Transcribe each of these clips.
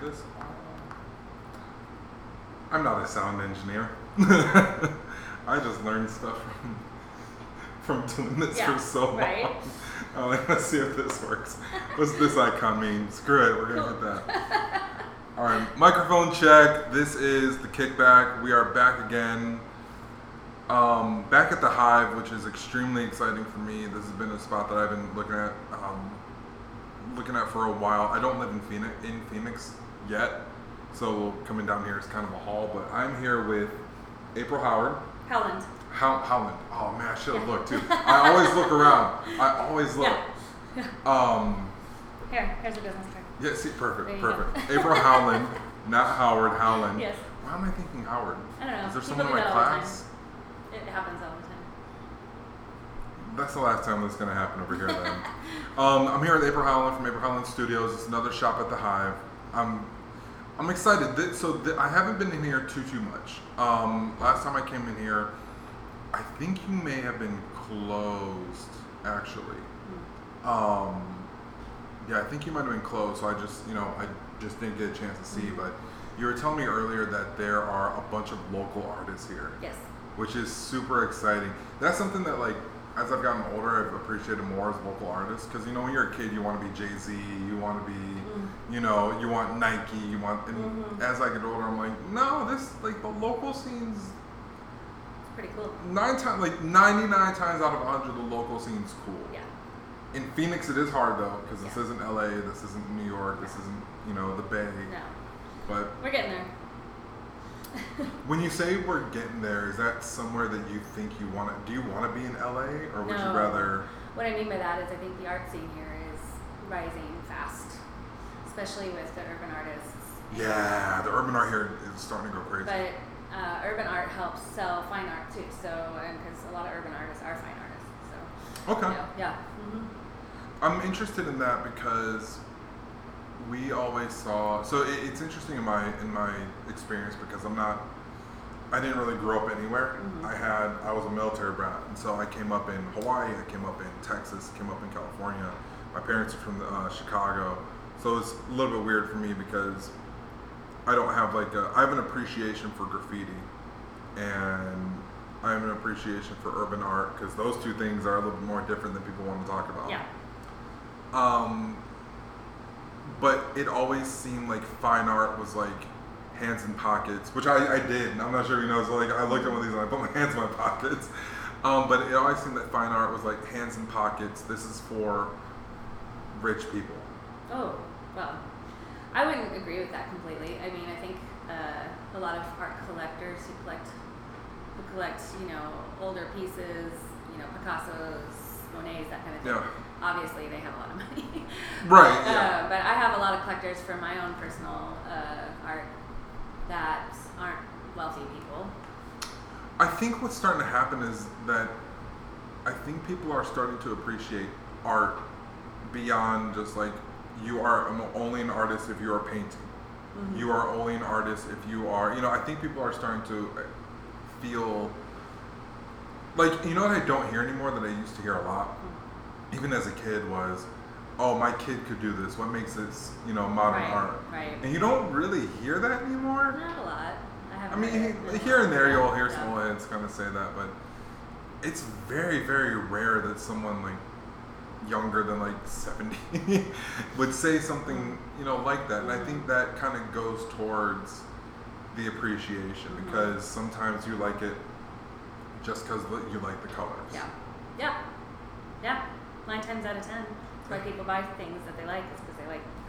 this? I'm not a sound engineer. I just learned stuff from from doing this Yeah, for so long. I'm like, let's see if this works. What's this icon mean? Screw it, we're gonna hit that. All right, microphone check. This is the kickback. We are back again. Um, back at the Hive, which is extremely exciting for me. This has been a spot that I've been looking at, um, looking at for a while. I don't live in Phoenix, in Phoenix yet, so coming down here is kind of a haul. But I'm here with April Howard, Howland. How, Howland. Oh man, I should have looked too. I always look around. I always look. Yeah. Um, Here, here's a business card. yeah, see, perfect, perfect. go. April Howland, not Howard. Howland. Yes. Why am I thinking Howard? I don't know. Is there People someone in my that all the time. class? It happens all the time. That's the last time that's going to happen over here then. um, I'm here with April Howland from April Howland Studios. It's another shop at the Hive. I'm I'm excited. Th- so th- I haven't been in here too too much. Um, last time I came in here, I think you may have been closed actually. Um, yeah, I think you might have been closed. So I just you know I just didn't get a chance to see. But you were telling me earlier that there are a bunch of local artists here Yes. which is super exciting. That's something that like as I've gotten older, I've appreciated more as a local artists because you know when you're a kid, you want to be Jay Z, you want to be, you know, you want Nike, you want. And Mhm. as I get older, I'm like, no, this like the local scene's It's pretty cool. nine times, like 99 times out of 100, the local scene's cool. Yeah. In Phoenix, it is hard though because this isn't LA, this isn't New York, this isn't you know the Bay. No. But We're getting there. when you say we're getting there, is that somewhere that you think you want to? Do you want to be in LA, or would you rather? What I mean by that is I think the art scene here is rising fast, especially with the urban artists. Yeah, the urban art here is starting to go crazy. But uh, urban art helps sell fine art too. So, and because a lot of urban artists are fine artists. So, okay, you know, yeah. hmm I'm interested in that because we always saw. So it, it's interesting in my in my experience because I'm not. I didn't really grow up anywhere. Mhm. I had I was a military brat, and so I came up in Hawaii. I came up in Texas. Came up in California. My parents are from uh, Chicago, so it's a little bit weird for me because I don't have like a, I have an appreciation for graffiti, and I have an appreciation for urban art because those two things are a little bit more different than people want to talk about. Yeah. Um, but it always seemed like fine art was like hands in pockets, which I, I did. I'm not sure if you know. So like I looked at one of these and I put my hands in my pockets. Um, but it always seemed that fine art was like hands in pockets. This is for rich people. Oh, well, I wouldn't agree with that completely. I mean, I think uh, a lot of art collectors who collect who collect, you know, older pieces, you know, Picasso's, Monet's, that kind of thing. Yeah. Obviously, they have a lot of money. Right, But, yeah. uh, but I have a lot of collectors for my own personal uh, art that aren't wealthy people. I think what's starting to happen is that I think people are starting to appreciate art beyond just like you are only an artist if you are painting. You are only an artist if you are, you know, I think people are starting to uh, feel like, you know what I don't hear anymore that I used to hear a lot, even as a kid, was, oh, my kid could do this. What makes this, you know, modern Right, art? right. And you don't really hear that anymore. Not a lot. I I haven't mean, heard he- it in a here and there you'll hear Yeah. some heads kind of say that, but it's very, very rare that someone like younger than like 70 would say something, you know, like that. And I think that kind of goes towards the appreciation Mhm. because sometimes you like it just because you like the colors. Yeah. Yeah. Yeah. Nine times out of ten. That's why people buy things that they like is because they like it.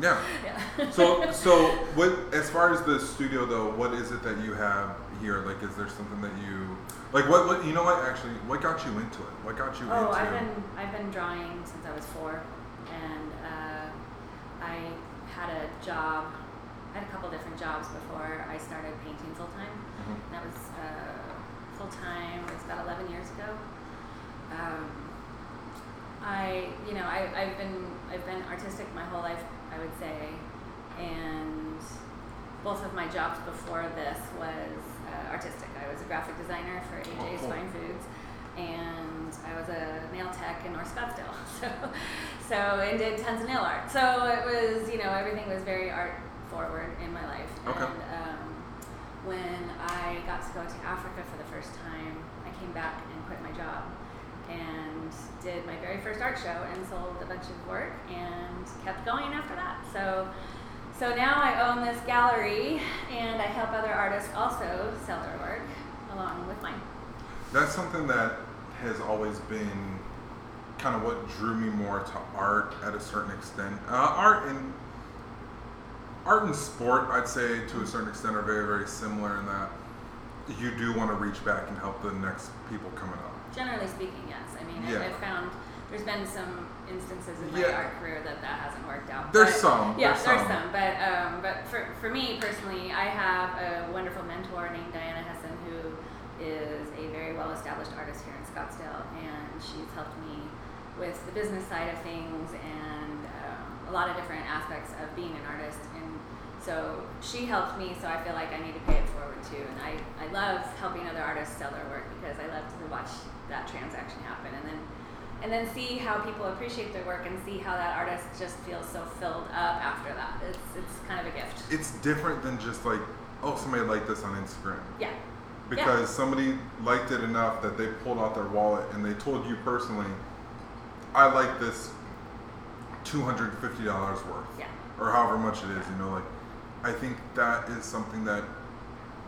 Yeah. Yeah. So, so what? As far as the studio, though, what is it that you have here? Like, is there something that you like? What? What? You know what? Actually, what got you into it? What got you into it? oh, into? I've been I've been drawing since I was four, and uh, I had a job. I had a couple different jobs before I started painting full time. Mhm. That was uh, full time. It was about eleven years ago. Um, I, you know, I, I've been I've been artistic my whole life, I would say, and both of my jobs before this was uh, artistic. I was a graphic designer for AJ's cool. Fine Foods, and I was a nail tech in North Scottsdale. So, so and did tons of nail art. So it was, you know, everything was very art forward in my life. Okay. And um, when I got to go to Africa for the first time, I came back and quit my job and did my very first art show and sold a bunch of work and kept going after that. So so now I own this gallery and I help other artists also sell their work along with mine. That's something that has always been kind of what drew me more to art at a certain extent. Uh, art and art and sport, I'd say to a certain extent, are very very similar in that you do want to reach back and help the next people coming up. Generally speaking, yes. Mean, Yeah. I've found there's been some instances in my Yeah. art career that that hasn't worked out. There's but- some, Yeah, there's there's some. some. But um, but for, for me personally, I have a wonderful mentor named Diana Hessen who is a very well established artist here in Scottsdale, and she's helped me with the business side of things and um, a lot of different aspects of being an artist. And so she helped me, so I feel like I need to pay it forward too. And I, I love helping other artists sell their work because I love to watch that transaction happen and then and then see how people appreciate their work and see how that artist just feels so filled up after that. It's it's kind of a gift. It's different than just like, oh, somebody liked this on Instagram. Yeah. because somebody liked it enough that they pulled out their wallet and they told you personally, I like this two hundred fifty dollars worth, Yeah. or however much it is. You know, like I think that is something that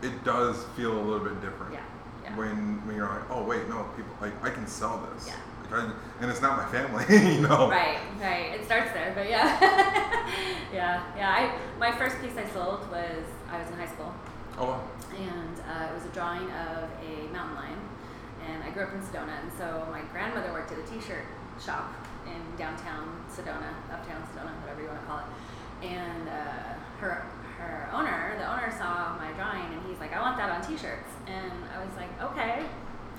it does feel a little bit different Yeah. Yeah. when when you're like, oh wait, no, people like I can sell this, Yeah. like, I, and it's not my family, you know. Right, right. It starts there, but yeah, yeah, yeah. I my first piece I sold was I was in high school, Oh, wow. and uh, it was a drawing of a mountain lion, and I grew up in Sedona, and so my grandmother worked at a T-shirt shop in downtown Sedona, uptown Sedona, whatever you want to call it, and uh, her her owner, the owner saw my drawing, and he's like, I want that on T-shirts, and I was like, okay,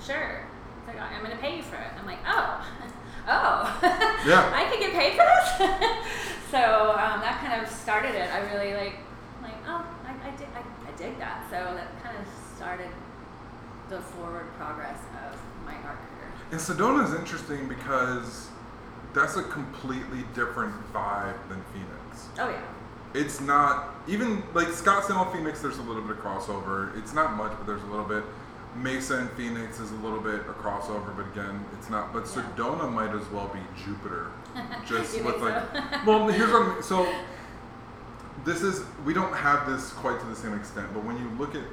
sure. He's like, I'm gonna pay you for it. I'm like, oh, oh, Yeah. I could get paid for this. so um, that kind of started it. I really like, like, oh, I, I, dig, I, I dig that. So that kind of started the forward progress of my art career. And Sedona is interesting because that's a completely different vibe than Phoenix. Oh yeah, it's not even like Scottsdale and Phoenix. There's a little bit of crossover. It's not much, but there's a little bit. Mesa and Phoenix is a little bit a crossover, but again, it's not. But Yeah. Sedona might as well be Jupiter, just with like. so? well, here's what I mean. So this is we don't have this quite to the same extent, but when you look at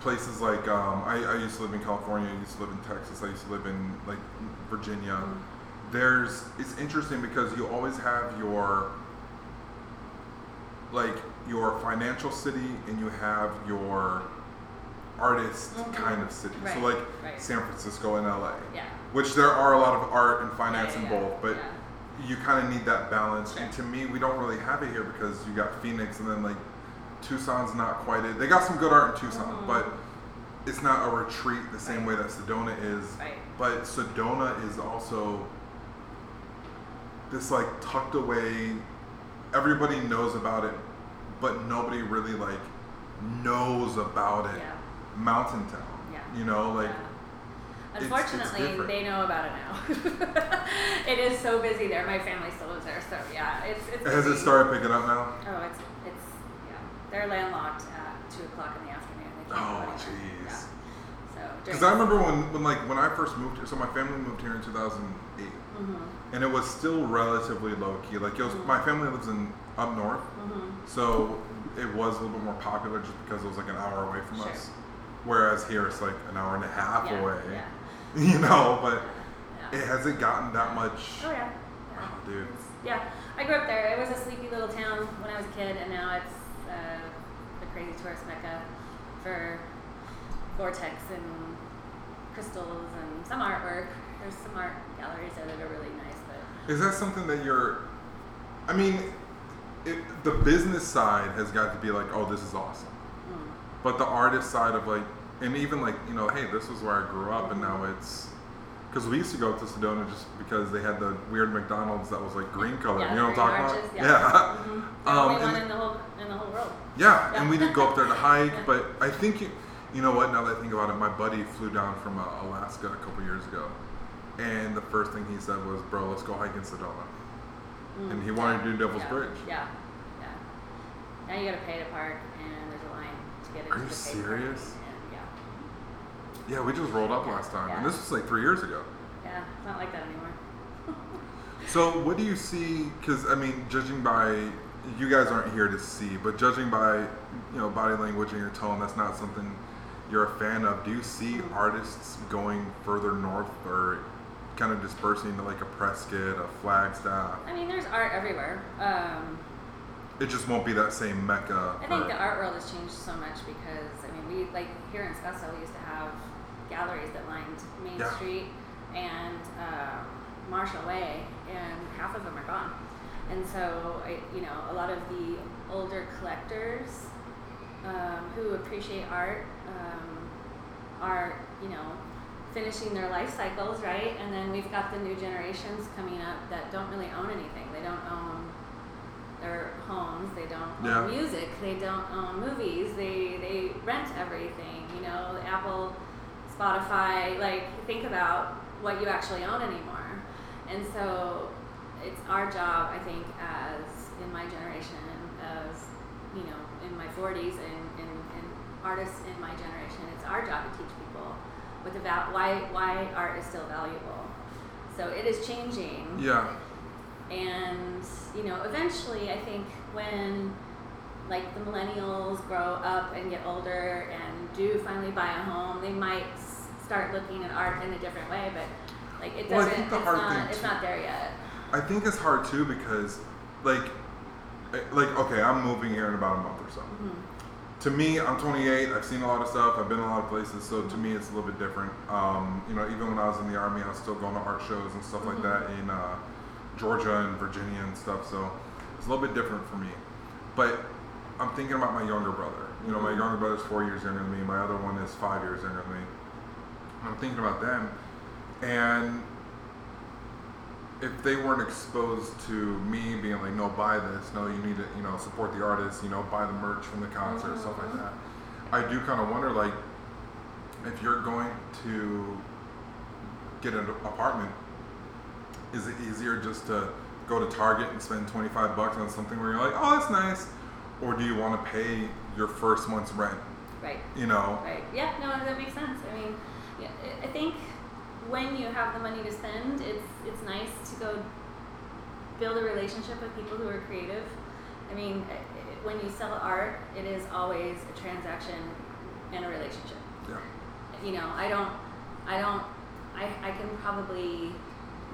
places like um, I, I used to live in California, I used to live in Texas, I used to live in like Virginia. Mhm. There's it's interesting because you always have your like your financial city and you have your artist Mhm. kind of city. So like right. San Francisco and LA. yeah. Which there are a lot of art and finance Yeah, in both, but yeah. you kind of need that balance. Sure. And to me, we don't really have it here because you got Phoenix and then like Tucson's not quite it. They got some good art in Tucson, Mhm. but it's not a retreat the same way that Sedona is. Right. But Sedona is also this like tucked away. Everybody knows about it, but nobody really like knows about it. Yeah. Mountain town. Yeah. You know, like Yeah. it's- it's Unfortunately, they know about it now. it is so busy there. My family still lives there, so yeah, it's it's. has it started picking up now? Oh, it's it's yeah. They're landlocked at two o'clock in the afternoon. They can't Oh, jeez. Yeah. Because I remember when, when like when I first moved here. So my family moved here in 2008, Mm-hmm. and it was still relatively low key. Like it was, Mhm. my family lives in up north, Mm-hmm. so it was a little bit more popular just because it was like an hour away from Sure. us. Whereas here it's like an hour and a half Yeah. away. Yeah. You know, but yeah. it hasn't gotten that much. Oh yeah. yeah. Oh, dude. It's- yeah, I grew up there. It was a sleepy little town when I was a kid, and now it's uh, the crazy tourist mecca for vortex and crystals and some artwork. There's some art galleries there that are really nice, but Is that something that you're? I mean, it, the business side has got to be like, oh, this is awesome. mm, But the artist side of like, and even like, you know, hey, this is where I grew up, and now it's because we used to go to Sedona just because they had the weird McDonald's that was like green color. yeah, you know what I'm talking about? Yeah, Mhm. The Um, only and one the- in the whole in the whole world. Yeah, and we did go up there to hike, Yeah. but I think it, You know what? Now that I think about it, my buddy flew down from uh, Alaska a couple years ago, and the first thing he said was, "Bro, let's go hike in Sedona." Mm, And he wanted yeah, to do Devil's yeah, Bridge. Yeah, yeah. Now you gotta pay to park, and there's a line to get into Are you the serious? And yeah, Yeah, we just rolled up last time, and this was like three years ago. yeah, it's not like that anymore. So, what do you see? Because I mean, judging by you guys aren't here to see, but judging by you know body language and your tone, that's not something you're a fan of. Do you see artists going further north or kind of dispersing to like a Prescott, a Flagstaff? I mean, there's art everywhere. Um, It just won't be that same mecca. I think the art world has changed so much because I mean we like here in Scottsdale we used to have galleries that lined Main Yeah. Street and uh, Marshall Way, and half of them are gone. And so I, you know, a lot of the older collectors um, who appreciate art um, are you know finishing their life cycles right, and then we've got the new generations coming up that don't really own anything. They don't own their homes. They don't Yeah. own music. They don't own movies. They they rent everything. You know, Apple, Spotify. Like think about what you actually own anymore. And so it's our job, I think, as in my generation, as you know, in my 40s, and, and artists in my generation, it's our job to teach people what the val- why why art is still valuable. So it is changing Yeah. and you know eventually i think when like the millennials grow up and get older and do finally buy a home they might start looking at art in a different way but like it doesn't. Well, I think the it's hard not thing it's not there yet I think it's hard too because, like, eh, like okay, I'm moving here in about a month or so. Mhm. To me, I'm 28. I've seen a lot of stuff. I've been a lot of places. So to me, it's a little bit different. Um, you know, even when I was in the army, I was still going to art shows and stuff like Mhm. that in uh, Georgia and Virginia and stuff. So it's a little bit different for me. But I'm thinking about my younger brother. You know, my Mhm. younger brother's four years younger than me. My other one is five years younger than me. I'm thinking about them, and if they weren't exposed to me being like, no, buy this, no, you need to, you know, support the artist, you know, buy the merch from the concert, stuff like Mhm. that. I do kind of wonder, like, if you're going to get an apartment, is it easier just to go to Target and spend 25 bucks on something where you're like, oh, that's nice, or do you want to pay your first month's rent? right You know, right yeah no that makes sense i mean yeah, i think when you have the money to spend it's it's nice to go build a relationship with people who are creative. I mean i- i- when you sell art it is always a transaction and a relationship. Yeah, you know i don't i don't i, I can probably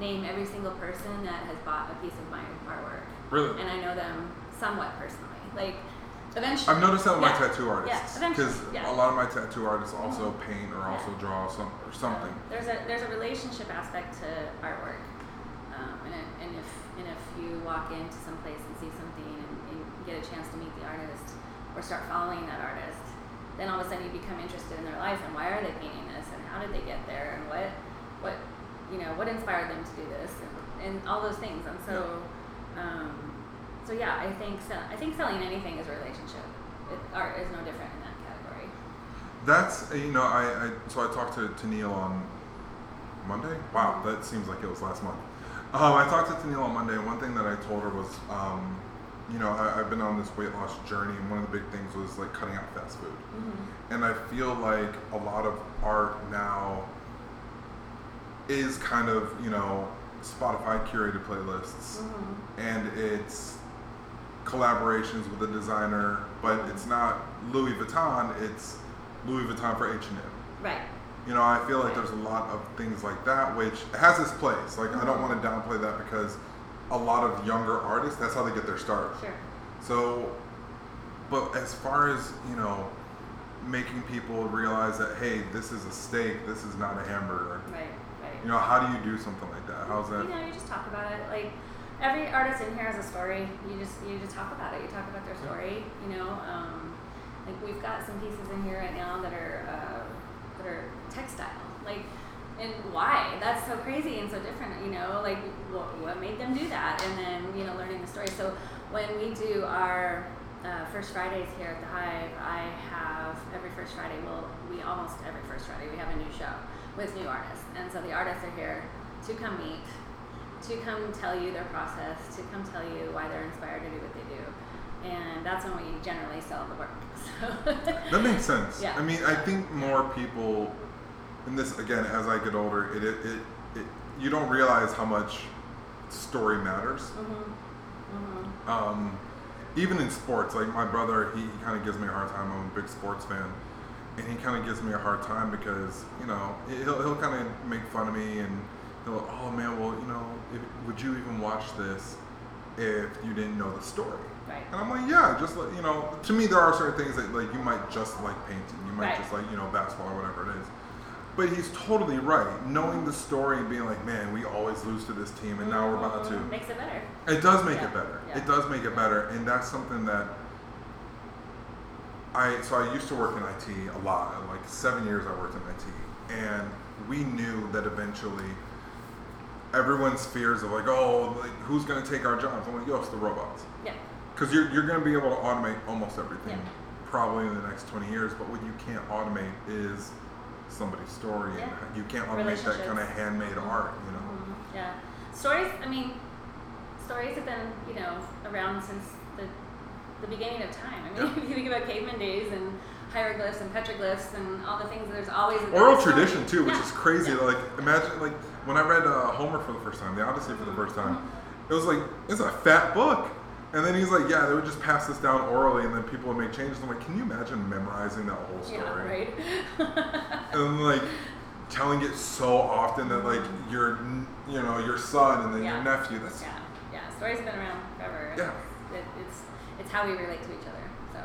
name every single person that has bought a piece of my artwork. Really. and i know them somewhat personally. Like eventually I've noticed that with my tattoo artists Yeah, because yeah. a lot of my tattoo artists also Mhm. paint or Yeah. also draw some or something. Um, there's a there's a relationship aspect to artwork, um, and it, and if and if you walk into some place and see something and, and get a chance to meet the artist or start following that artist, then all of a sudden you become interested in their life and why are they painting this and how did they get there and what what you know what inspired them to do this and, and all those things and so. Um, so yeah, I think I think selling anything is a relationship. It, art is no different in that category. That's uh, you know I, I so I talked to, to Neil on Monday. Wow, that seems like it was last month. Um, I talked to Neil on Monday, and one thing that I told her was, um, you know, I, I've been on this weight loss journey, and one of the big things was like cutting out fast food. Mm-hmm. And I feel like a lot of art now is kind of you know Spotify curated playlists, Mm-hmm. and it's collaborations with a designer, but it's not Louis Vuitton. It's Louis Vuitton for H and M. Right. You know, I feel like there's a lot of things like that, which has its place. Like, I don't Mhm. want to downplay that because a lot of younger artists, that's how they get their start. Sure. So, but as far as, you know, making people realize that, hey, this is a steak, this is not a hamburger, Right. Right. you know, how do you do something like that? How's that? You know, you just talk about it. Like every artist in here has a story. You just you just talk about it. You talk about their story. You know, um, like we've got some pieces in here right now that are uh, that are textile. Like, and why? That's so crazy and so different. You know, like what, what made them do that? And then you know, learning the story. So when we do our uh, First Fridays here at the Hive, I have every First Friday. Well, we almost every First Friday we have a new show with new artists, and so the artists are here to come meet, to come tell you their process, to come tell you why they're inspired to do what they do, and that's when we generally sell the work. So That makes sense. Yeah. I mean, I think more people, and this again, as I get older, it, it, it, it you don't realize how much story matters. Mhm. Mhm. Um, even in sports, like my brother, he, he kind of gives me a hard time. I'm a big sports fan, and he kind of gives me a hard time because you know he'll he'll kind of make fun of me and he'll oh man, well you know, if, would you even watch this if you didn't know the story? Right. And I'm like, yeah, just like you know, to me there are certain things that like you might just like painting, you might Right. just like you know basketball or whatever it is. But he's totally right. Knowing the story and being like, man, we always lose to this team, and now we're about to. Mhm. Makes it better. It does make Yeah, it better. yeah. It does make it better, and that's something that I. So I used to work in IT a lot. Like seven years, I worked in IT, and we knew that eventually everyone's fears of like, oh, like who's going to take our jobs? I'm like, yo, it's the robots, Yeah. because you're you're going to be able to automate almost everything, Yeah. probably in the next 20 years. But what you can't automate is somebody's story, Yeah. and you can't automate that kind of handmade art. You know. Mhm. Yeah. Stories, I mean, stories have been, you know, around since the, the beginning of time. I mean, Yeah. if you think about caveman days and hieroglyphs and petroglyphs and all the things, there's always oral tradition too, which Yeah. is crazy. Yeah. Like imagine like when I read uh, Homer for the first time, the Odyssey for the first time, it was like it's a fat book. And then he's like, yeah, they would just pass this down orally, and then people would make changes. I'm like, can you imagine memorizing that whole story? Yeah, right. And like telling it so often that like your you know your son and then Yeah. your nephew. That's yeah, yeah. Stories have been around forever. Yeah. It, it's it's how we relate to each other. So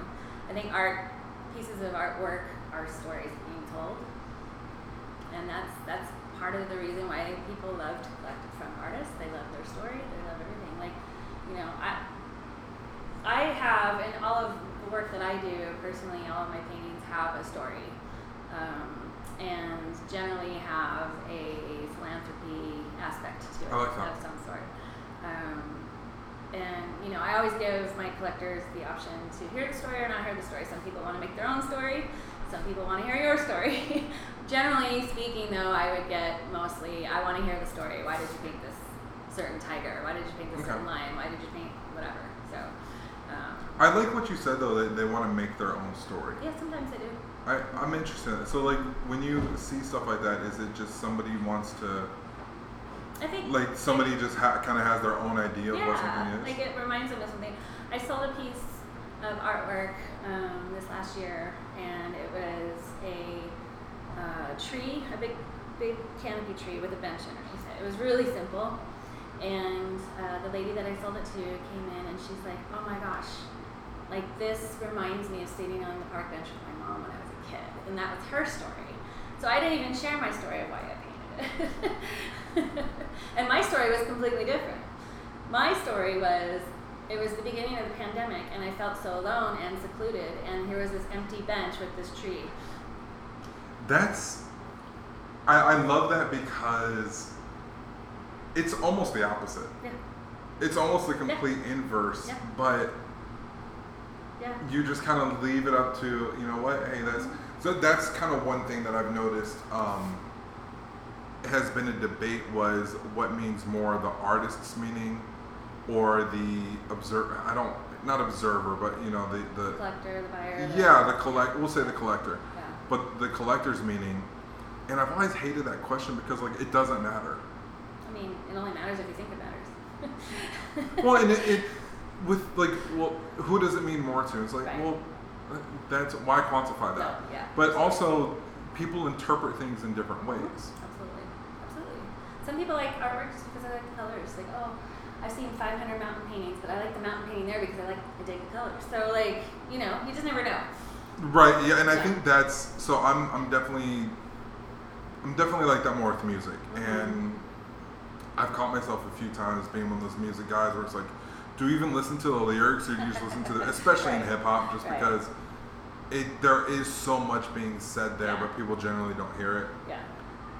I think art pieces of artwork are stories being told, and that's that's part of the reason why people love to collect from artists. They love their story. They love everything. Like you know, I I have in all of the work that I do personally, all of my paintings have a story. Um, and generally have a philanthropy aspect to it like of some sort. Um, and you know, I always give my collectors the option to hear the story or not hear the story. Some people want to make their own story. Some people want to hear your story. Generally speaking, though, I would get mostly I want to hear the story. Why did you paint this certain tiger? Why did you paint this Okay. certain lion? Why did you paint whatever? So, um, I like what you said though. That they want to make their own story. yeah, sometimes I do. I, I'm interested. in. So like when you see stuff like that, is it just somebody wants to I think like somebody just ha- kind of has their own idea of what something is? like it reminds them of something. I sold a piece of artwork um, this last year, and it was a uh, tree, a big, big canopy tree with a bench underneath it. It was really simple, and uh, the lady that I sold it to came in, and she's like, "Oh my gosh, like this reminds me of sitting on the park bench with my mom when I was a kid," and that was her story. So I didn't even share my story of why I painted it. and my story was completely different. My story was it was the beginning of the pandemic and I felt so alone and secluded and here was this empty bench with this tree. That's I, I love that because it's almost the opposite. Yeah. It's almost the complete inverse, Yeah. but Yeah. you just kind of leave it up to you know what hey that's so that's kind of one thing that i've noticed um, has been a debate was what means more the artist's meaning or the observer i don't not observer but you know the the Collector, the buyer. the- yeah the collect we'll say the collector Yeah. But the collector's meaning and i've always hated that question because like it doesn't matter I mean, it only matters if you think it matters. well and it, it with like well who does it mean more to it's like Right. well that's why quantify that No, yeah. But also, people interpret things in different ways. Absolutely. Absolutely. Some people like artwork just because I like the colors. Like, oh, I've seen 500 mountain paintings, but I like the mountain painting there because I like I dig the colors. So like, you know, you just never know. Right. Yeah. And I Yeah. think that's so. I'm. I'm definitely. I'm definitely like that more with music, Mhm. and I've caught myself a few times being one of those music guys where it's like, do you even listen to the lyrics or do you just listen to the, especially in hip hop, just Right. because it there is so much being said there, Yeah. but people generally don't hear it. Yeah.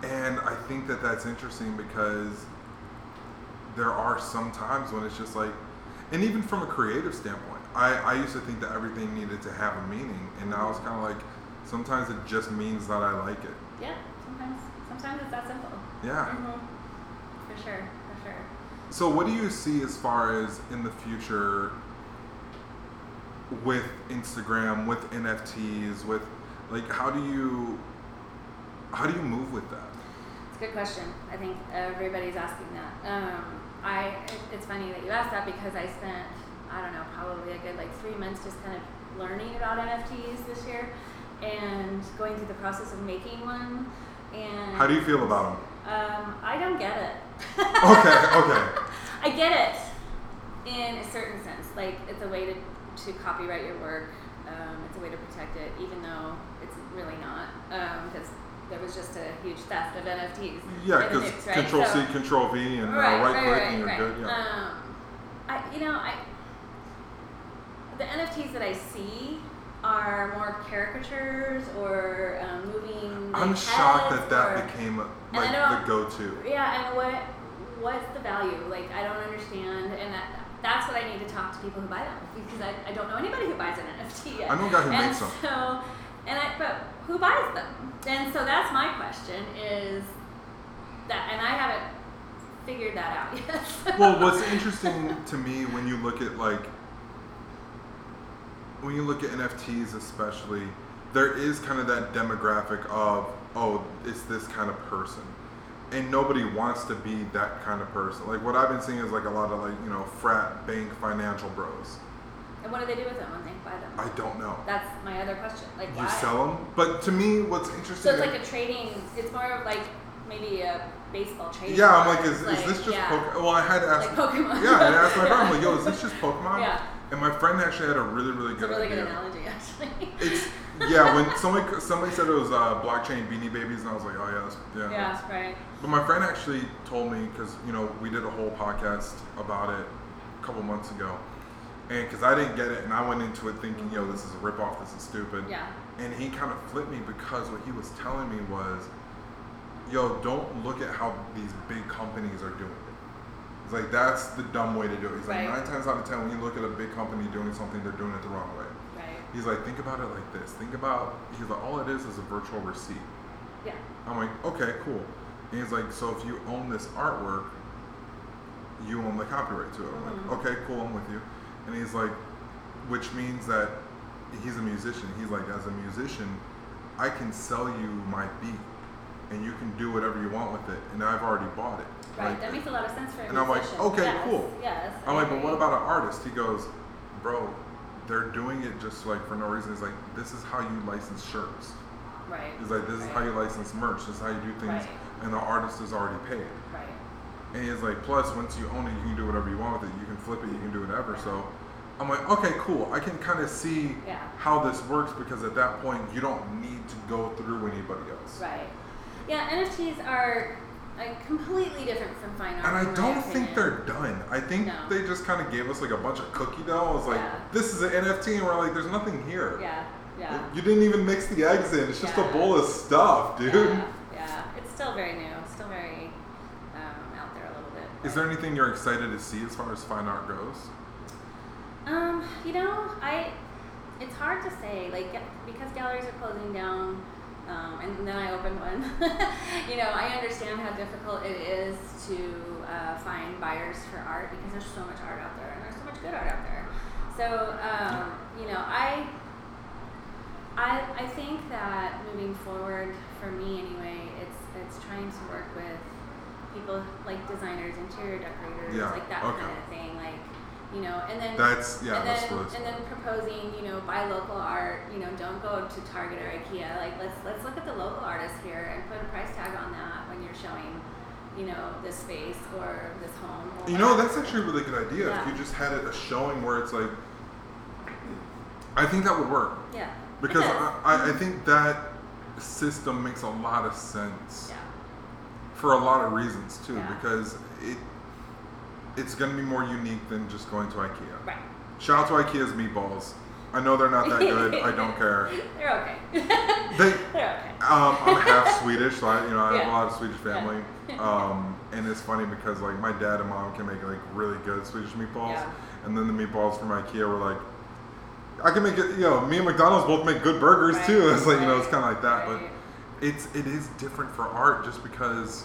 And I think that that's interesting because there are some times when it's just like, and even from a creative standpoint, I, I used to think that everything needed to have a meaning, and now it's kind of like sometimes it just means that I like it. Yeah, sometimes sometimes it's that simple. Yeah. hmm For sure, for sure. So, what do you see as far as in the future with Instagram, with NFTs, with like how do you how do you move with that? It's a good question. I think everybody's asking that. Um, I it's funny that you asked that because I spent I don't know probably a good like three months just kind of learning about NFTs this year and going through the process of making one. And How do you feel about them? Um, I don't get it. Okay, okay. I get it in a certain sense. Like it's a way to to copyright your work. Um, it's a way to protect it, even though it's really not, because there was just a huge theft of NFTs. Yeah, because right? Control So- C, Control V, and right, uh, right, right, click, right, and you're good. Yeah. Um, I, you know, I the NFTs that I see are more caricatures or um, moving. I'm shocked that that or- became I like the go-to. yeah, and what what's the value? Like I don't understand, and that that's what I need to talk to people who buy them because I, I don't know anybody who buys an NFT yet. I know a guy who and makes them. So, and I but who buys them? And so that's my question is that, and I haven't figured that out yet. well, what's interesting to me when you look at like when you look at NFTs, especially, there is kind of that demographic of oh, it's this kind of person, and nobody wants to be that kind of person. Like what I've been seeing is like a lot of like you know frat bank financial bros. and what do they do with them when they buy them? I don't know. That's my other question. Like You why? sell them, but to me, what's interesting. So it's like a trading. It's more of like maybe a baseball trading. yeah, I'm like, is, Like, is this just yeah. Pokemon? Well, I had to ask. Like Pokemon. Yeah, I asked my friend, I'm like, yo, is this just Pokemon? Yeah. And my friend actually had a really, really It's a good really idea. good analogy, actually. It's yeah. When somebody somebody said it was uh, blockchain beanie babies, and I was like, oh yeah, that's, yeah. that's- yeah, right. But my friend actually told me because you know we did a whole podcast about it a couple months ago, and because I didn't get it, and I went into it thinking, yo, this is a ripoff, this is stupid. Yeah. And he kind of flipped me because what he was telling me was, yo, don't look at how these big companies are doing. It's like that's the dumb way to do it. He's like nine times out of ten, when you look at a big company doing something, they're doing it the wrong way. Right. He's like, think about it like this. Think about, he's like, all it is is a virtual receipt. Yeah. I'm like, okay, cool. And he's like, so if you own this artwork, you own the copyright to it. I'm Mhm. like, okay, cool, I'm with you. And he's like, which means that he's a musician. He's like, as a musician, I can sell you my beat, and you can do whatever you want with it, and I've already bought it. Right. Like, that makes a lot of sense for a and I'm like, okay, yes, cool. Yes. I'm like, but what about an artist? He goes, bro, they're doing it just like for no reason. He's like, this is how you license shirts. Right. He's like, this is how you license merch. This is how you do things, Right. and the artist is already paid. Right. And he's like, plus, once you own it, you can do whatever you want with it. You can flip it, you can do whatever. So I'm like, okay, cool. I can kind of see Yeah. how this works because at that point, you don't need to go through anybody else. Right. Yeah. NFTs are like completely different from fine art. And I don't think they're done. I think No. they just kind of gave us like a bunch of cookie dough. I was like, Yeah. this is an NFT, and we're like, there's nothing here. Yeah. Yeah. You didn't even mix the eggs in. It's just a bowl of stuff, dude. Yeah. Yeah. It's still very new. Still very um, out there a little bit. Is there anything you're excited to see as far as fine art goes? Um, you know, I it's hard to say like because galleries are closing down, um, and then I opened one. you know, I understand how difficult it is to uh, find buyers for art because there's so much art out there and there's so much good art out there. So um, you know, I. I, I think that moving forward, for me anyway, it's it's trying to work with people like designers, interior decorators, Yeah, like that okay. kind of thing, like you know, and then That's yeah, and that's then, and then proposing, you know, buy local art. You know, don't go to Target or IKEA. Like let's let's look at the local artists here and put a price tag on that when you're showing, you know, this space or this home. Or You know, that's actually a really good idea. Yeah. If you just had it a showing where it's like, I think that would work yeah. because. I, I, I think that system makes a lot of sense yeah. for a lot of reasons too. Yeah. Because it it's going to be more unique than just going to IKEA. Right. Shout out to IKEA's meatballs. I know they're not that good. I don't care. They're okay. They They're okay. Um, I'm half Swedish, so I, you know I have a lot of Swedish Yeah. family. Um, and it's funny because like my dad and mom can make like really good Swedish meatballs, Yeah. and then the meatballs from IKEA were like I can make it. You know, me and McDonald's both make good burgers Right, too. It's like you know, it's kind of like that. right. But it's it is different for art just because.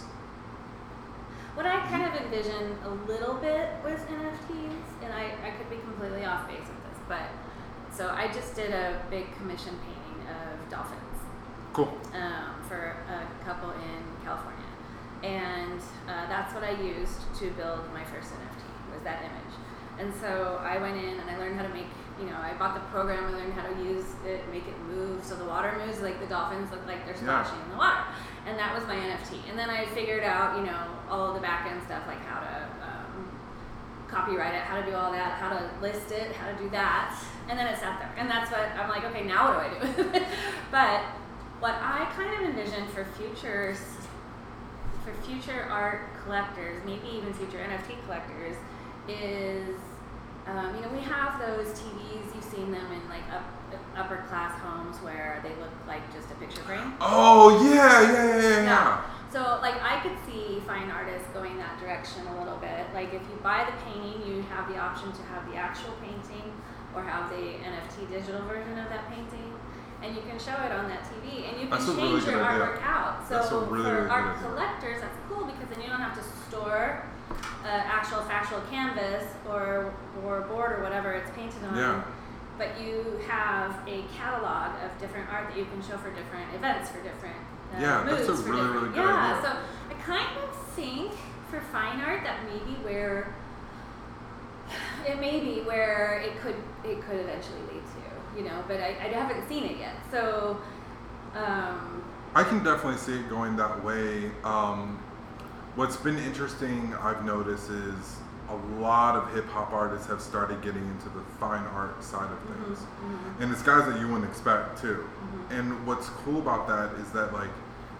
What I kind of envision a little bit with NFTs, and I, I could be completely off base with this, but so I just did a big commission painting of dolphins Cool. um, for a couple in California, and uh, that's what I used to build my first NFT was that image. And so I went in and I learned how to make, you know, I bought the program and learned how to use it, make it move so the water moves, like the dolphins look like they're Yeah. splashing in the water. And that was my NFT. And then I figured out, you know, all the back end stuff like how to um, copyright it, how to do all that, how to list it, how to do that. And then it sat there. And that's what I'm like, okay, now what do I do? but what I kind of envision for futures, for future art collectors, maybe even future NFT collectors, is um, you know we have those TVs. You've seen them in like up, upper class homes where they look like just a picture frame. Oh yeah, yeah, yeah, yeah. yeah. So like I could see fine artists going that direction a little bit. Like if you buy the painting, you have the option to have the actual painting or have the NFT digital version of that painting. And you can show it on that TV, and you can That's change really your good idea. artwork out. So That's a really, for really art collectors, that's cool because then you don't have to store uh, actual factual canvas or or board or whatever it's painted on. Yeah. But you have a catalog of different art that you can show for different events, for different uh, Yeah, that's a moods, for really, different- really good yeah, idea. so I kind of think for fine art that maybe where it may be where it could it could eventually lead to, you know, but I, I haven't seen it yet. So um, I can definitely see it going that way. Um, what's been interesting, I've noticed, is a lot of hip hop artists have started getting into the fine art side of things, mhm. and it's guys that you wouldn't expect too. Mhm. And what's cool about that is that like,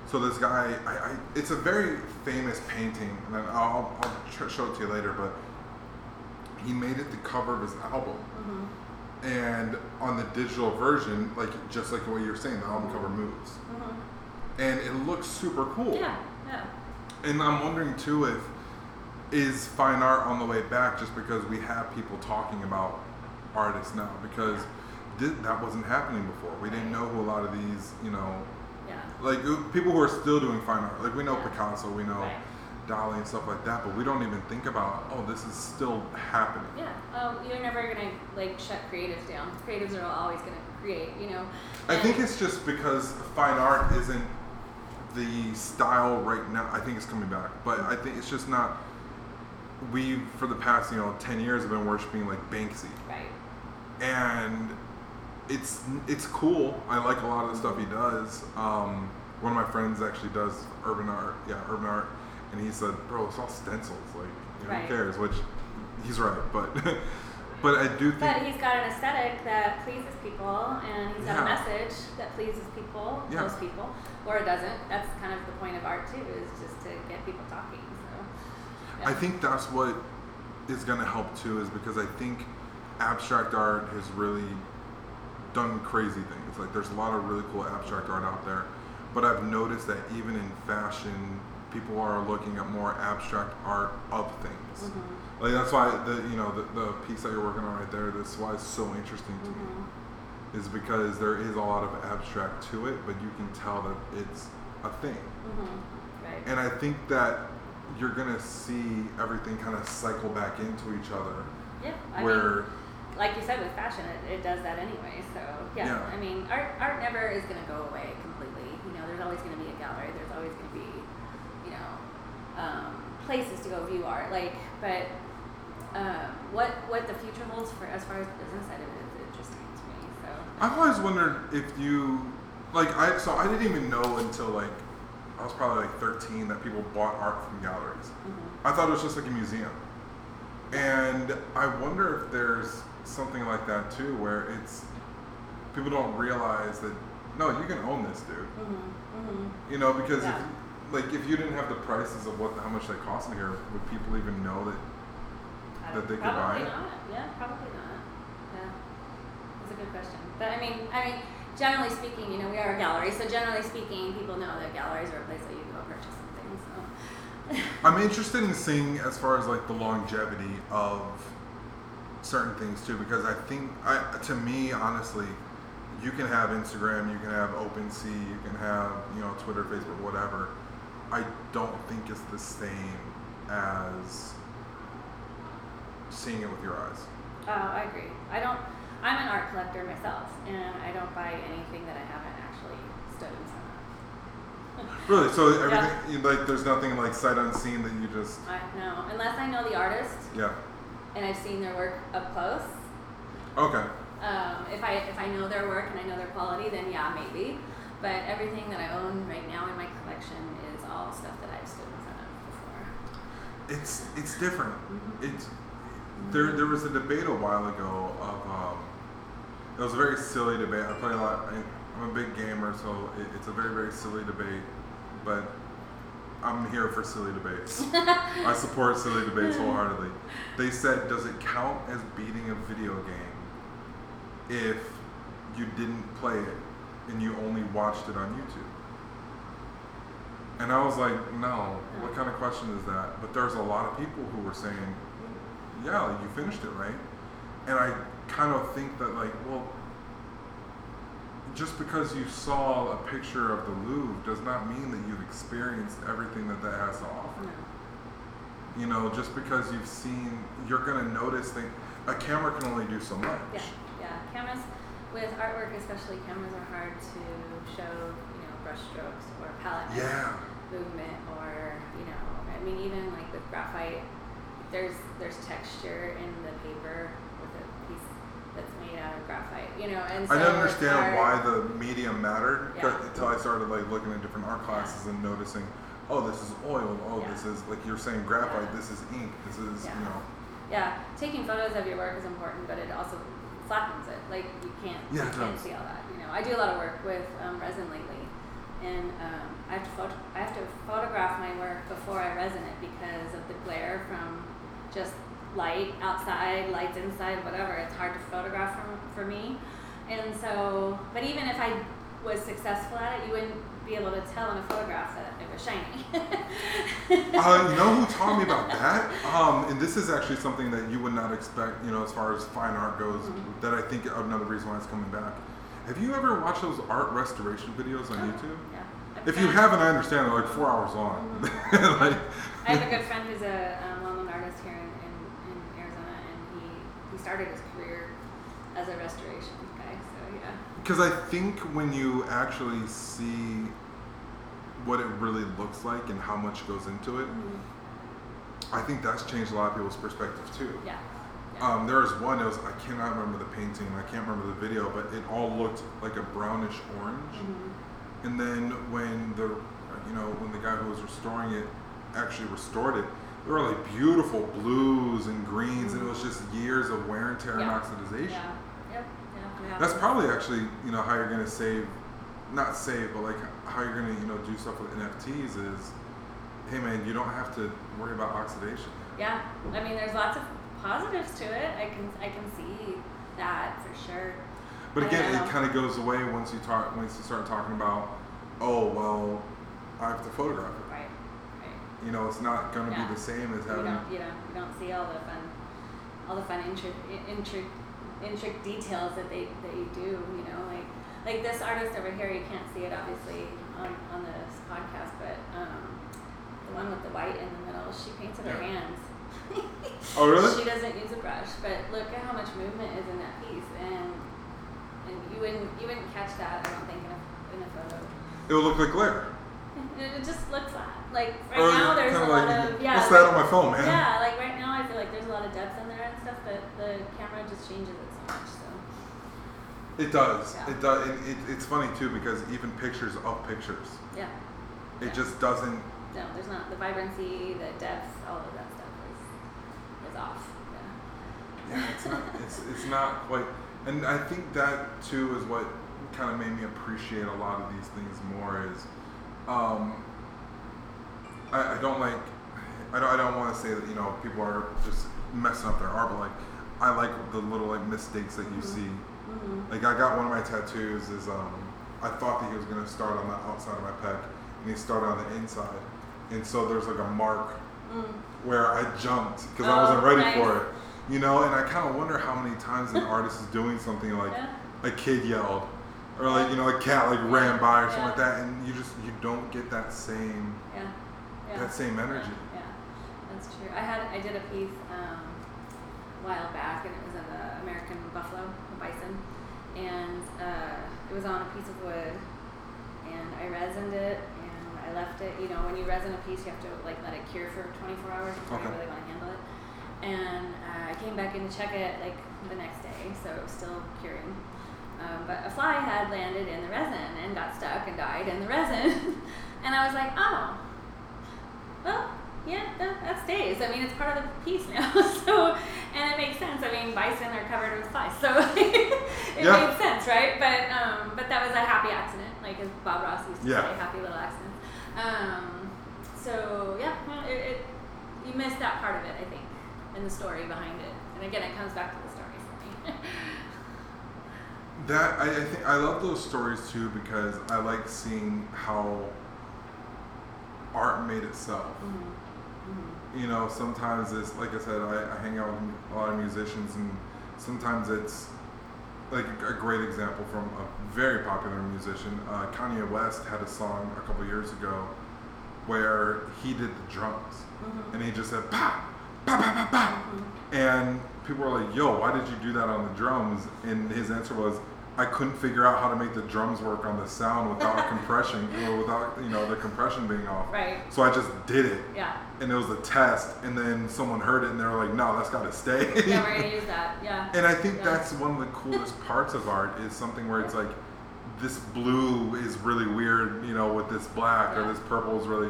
so this guy, I, I it's a very famous painting, and I'll, I'll show it to you later, but he made it the cover of his album. Mhm. And on the digital version, like just like what you were saying, the album cover moves, Mhm. and it looks super cool. yeah, yeah. And I'm wondering too if is fine art on the way back just because we have people talking about artists now because thi- that wasn't happening before. We didn't know who a lot of these, you know, Yeah. like people who are still doing fine art. Like we know Yeah. Picasso, we know Right. Dali and stuff like that, but we don't even think about oh this is still happening. Yeah. Oh, you're never gonna like shut creatives down. Creatives are always gonna create. You know. I think it's just because fine art isn't the style right now. I think it's coming back, but I think it's just not. We for the past you know ten years have been worshiping like Banksy, Right. and it's it's cool. I like a lot of the stuff he does. Um, one of my friends actually does urban art. Yeah, urban art, and he said, "Bro, it's all stencils. Like, you know, Right. who cares?" Which he's right, but but I do think But he's got an aesthetic that pleases people, and he's got Yeah. a message that pleases people, Yeah. most people, or it doesn't. That's kind of the point of art too, is just to get people talking. I think that's what is going to help too, is because I think abstract art has really done crazy things. Like there's a lot of really cool abstract art out there, but I've noticed that even in fashion, people are looking at more abstract art of things. Mhm. Like that's why the you know the, the piece that you're working on right there. That's why it's so interesting to Mhm. me, is because there is a lot of abstract to it, but you can tell that it's a thing. Mhm. Right. And I think that you're gonna see everything kind of cycle back into each other. yeah. I where mean, like you said with fashion, it, it does that anyway. So yeah, Yeah. I mean, art art never is going to go away completely. You know, there's always going to be a gallery. There's always going to be, you know, um, places to go view art. Like, but um, what what the future holds for as far as the business side of it is interesting to me. So I've always wondered if you like I so I didn't even know until like I was probably like 13 that people bought art from galleries. mhm. I thought it was just like a museum. And I wonder if there's something like that too where it's people don't realize that no, you can own this dude. Mhm. Mhm. You know, because Yeah. if like if you didn't have the prices of what how much they cost in here, would people even know that I That they could buy probably it? not. Yeah, probably not. Yeah, that's a good question. But I mean, I mean, generally speaking, you know, we are a gallery, so generally speaking, people know that galleries are a place that you go purchase something. So I'm interested in seeing as far as like the longevity of certain things too because I think I to me honestly you can have Instagram, you can have OpenSea, you can have you know Twitter, Facebook, whatever. I don't think it's the same as seeing it with your eyes. Oh, I agree. I don't. I'm an art collector myself, and I don't buy anything that I haven't actually stood in front of. Really? So everything you like there's nothing like sight unseen that you just I no, unless I know the artist yeah. and I've seen their work up close. Okay. Um, if I if I know their work and I know their quality, then yeah, maybe. But everything that I own right now in my collection is all stuff that I've stood in front of before. It's it's different. Mhm. It's there. There was a debate a while ago of um, it was a very silly debate. I play a lot. I, I'm a big gamer, so it, it's a very very silly debate. But I'm here for silly debates. I support silly debates wholeheartedly. They said, does it count as beating a video game if you didn't play it and you only watched it on YouTube? And I was like, no. What kind of question is that? But there's a lot of people who were saying, yeah, you finished it, right? And I kind of think that, like, well, just because you saw a picture of the Louvre does not mean that you've experienced everything that that has to offer. No. You know, just because you've seen, you're gonna notice things. A camera can only do so much. Yeah, yeah. Cameras with artwork, especially cameras are hard to show. You know, brush strokes or palette Yeah. movement, or you know, I mean, even like with graphite, there's there's texture in the paper with a piece that's made out of graphite. You know, and so I didn't understand why the medium mattered Yeah. until I started like looking at different art classes and noticing, oh, this is oil. Oh, Yeah. this is like you're saying graphite. Yeah. This is ink. This is Yeah. you know. Yeah, taking photos of your work is important, but it also flattens it. Like you can't, Yeah, you can't see all that. You know, I do a lot of work with um, resin lately, and um, I have to photo- I have to photograph my work before I resin it because of the glare from just light outside, lights inside, whatever. It's hard to photograph from, for me, and so. But even if I was successful at it, you wouldn't be able to tell in a photograph that it was shiny. uh, you know who taught me about that? Um, and this is actually something that you would not expect, you know, as far as fine art goes, Mhm. that I think another reason why it's coming back. Have you ever watched those art restoration videos on YouTube? Yeah. If you haven't, I understand. They're like four hours long. like, I have a good friend who's a um, well-known artist here in, in, in Arizona, and he, he started his career as a restoration guy. So yeah, Because I think when you actually see what it really looks like and how much goes into it, I think that's changed a lot of people's perspective too. yeah, yeah. Um, there was one. It was I cannot remember the painting. I can't remember the video, but it all looked like a brownish orange. Mhm. And then when the you know when the guy who was restoring it actually restored it, there were like beautiful blues and greens, and it was just years of wear and tear Yeah. and oxidization. yeah, yep, yeah, yeah. That's probably actually you know how you're gonna save, not save, but like how you're gonna you know do stuff with NFTs is, hey man, you don't have to worry about oxidation. yeah. I mean, there's lots of positives to it. I can I can see that for sure. But again, it um, kind of goes away once you talk once you start talking about, oh well, I have to photograph it. You know, it's not gonna Yeah. be the same as You having. don't you don't you don't see all the fun, all the fun intric intric intric details that they that you do. You know, like like this artist over here. You can't see it obviously on on this podcast, but um, the one with the white in the middle, she painted with her hands. Oh really? She doesn't use a brush, but look at how much movement is in that piece, and and you wouldn't you wouldn't catch that. I don't think in a in a photo. It would look like glare. It just looks flat. Like right Or now, there's a lot like, of yeah. What's that on my phone, man? yeah, like right now, I feel like there's a lot of depth in there and stuff, but the camera just changes it so much. So It does. Yeah. It does. It, it, it's funny too because even pictures of pictures, yeah, it Yeah. just doesn't. no, there's not the vibrancy, the depth, all of that stuff is is off. Yeah. Yeah, it's not. It's it's not quite. And I think that too is what kind of made me appreciate a lot of these things more. Is um, I, I don't like. I don't. I don't want to say that you know people are just messing up their art, but like I like the little like mistakes that you Mhm. see. Mm-hmm. Like I got one of my tattoos is um I thought that he was gonna start on the outside of my pec and he started on the inside. And so there's like a mark Mm. where I jumped because I wasn't Oh, ready nice. for it. You know, and I kind of wonder how many times an artist is doing something like Yeah. a kid yelled, or like you know a cat like ran by or something Yeah. like that, and you just you don't get that same Yeah. Yeah. that same energy. Yeah, yeah. that's true. I had I did a piece um, a while back, and it was of the American buffalo, a bison, and uh, it was on a piece of wood, and I resined it, and I left it. You know, when you resin a piece, you have to like let it cure for 24 hours before Okay. you really want to handle it. And uh, I came back in to check it like the next day, so it was still curing. Um, but a fly had landed in the resin and got stuck and died in the resin, and I was like, oh, well, yeah, that, that stays. I mean, it's part of the piece now. so, and it makes sense. I mean, bison are covered with flies, so it Yeah. made sense, right? But um, but that was a happy accident, like as Bob Ross used to Yeah. say, happy little accident. Um, so yeah, well, it, it you missed that part of it, I think, and the story behind it. And again, it comes back to the story for me. That I, I think I love those stories too because I like seeing how art made itself. Mhm. You know, sometimes it's like I said, I, I hang out with a lot of musicians, and sometimes it's like a, great example from a very popular musician. Uh, Kanye West had a song a couple years ago where he did the drums, Mhm. and he just said pa pa pa pa pa, and people were like, "Yo, why did you do that on the drums?" And his answer was, "I couldn't figure out how to make the drums work on the sound without compression or without you know the compression being off. Right. So I just did it, Yeah. and it was a test. And then someone heard it, and they were like, "No, that's got to stay." Yeah, we're gonna use that. Yeah. and I think Yeah. that's one of the coolest parts of art is something where it's like, this blue is really weird, you know, with this black, or this purple is really,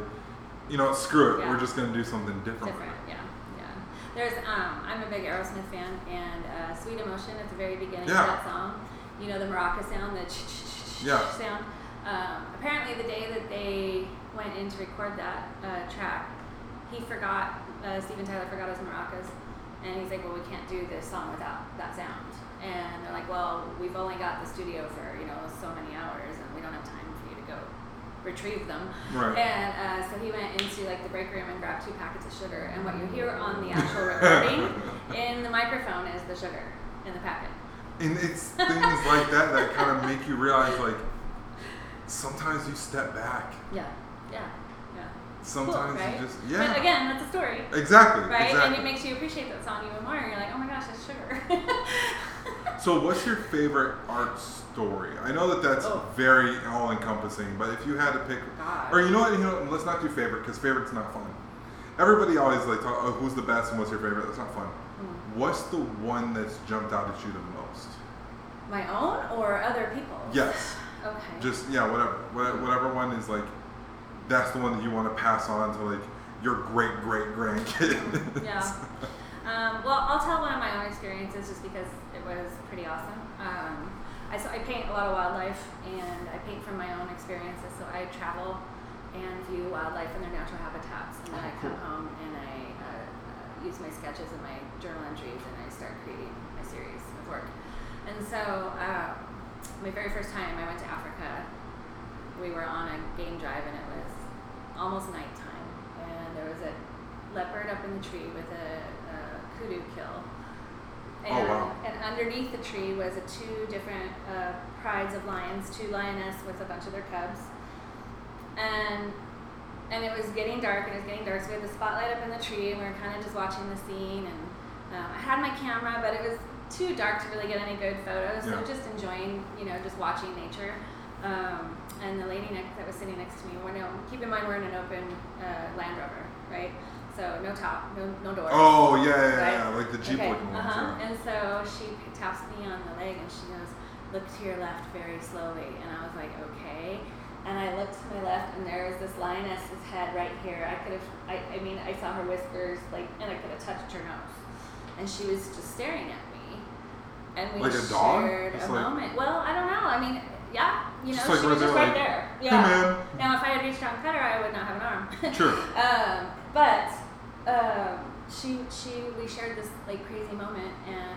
you know, screw it. Yeah. We're just gonna do something different. Different, yeah, yeah. There's, um, I'm a big Aerosmith fan, and uh, "Sweet Emotion" at the very beginning Yeah. of that song, you know the maraca sound, the ch ch ch Yeah. sound. Um, apparently, the day that they went in to record that uh, track, he forgot. Uh, Steven Tyler forgot his maracas, and he's like, "Well, we can't do this song without that sound." And they're like, "Well, we've only got the studio for you know so many hours, and we don't have time for you to go retrieve them." Right. And uh, so he went into like the break room and grabbed two packets of sugar. And what you hear on the actual recording in the microphone is the sugar in the packet. And it's things like that that kind of make you realize, like, sometimes you step back. Yeah, yeah, yeah. Sometimes cool, right? you just, yeah. But again, that's a story, exactly. right? Exactly. And it makes you appreciate that song even more. You're like, oh my gosh, it's sugar. so, what's your favorite art story? I know that that's Oh. very all-encompassing, but if you had to pick, God. or you know what, you know, let's not do favorite because favorite's not fun. Everybody always like talk, oh, who's the best and what's your favorite? That's not fun. Mm. What's the one that's jumped out at you the most? My own or other people's? Yes. Okay. Just yeah, whatever, wha- whatever one is like, that's the one that you want to pass on to like your great great grandkids. Yeah. Um, well, I'll tell one of my own experiences just because it was pretty awesome. Um, I, so I paint a lot of wildlife and I paint from my own experiences. So I travel and view wildlife in their natural habitats, and then I come home and I uh, uh, use my sketches and my journal entries, and I start creating my series of work. And so, um, my very first time I went to Africa, we were on a game drive, and it was almost nighttime, and there was a leopard up in the tree with a, a kudu kill. Oh, And, wow. and underneath the tree was a two different uh, prides of lions, two lioness with a bunch of their cubs. And and it was getting dark, and it was getting dark, so we had the spotlight up in the tree, and we were kind of just watching the scene. And um, I had my camera, but it was too dark to really get any good photos, Yeah. so just enjoying, you know, just watching nature. Um, and the lady next, that was sitting next to me, we're no, keep in mind we're in an open uh, Land Rover, right? So no top, no no doors. oh yeah, yeah, Right. yeah, like the Jeep Okay, looking ones. uh-huh. Yeah. And so she taps me on the leg and she goes, look to your left very slowly. And I was like, okay. And I looked to my left and there was this lioness's head right here. I could have, I, I mean, I saw her whiskers, like, and I could have touched her nose. And she was just staring at me. And we Like a dog? shared Just a like- moment. Well, I don't know. I mean, yeah, you know, like she was just right like, there. Hey Yeah. man. Now, if I had reached out and cut her, I would not have an arm. Sure. um, but um, she she we shared this like crazy moment, and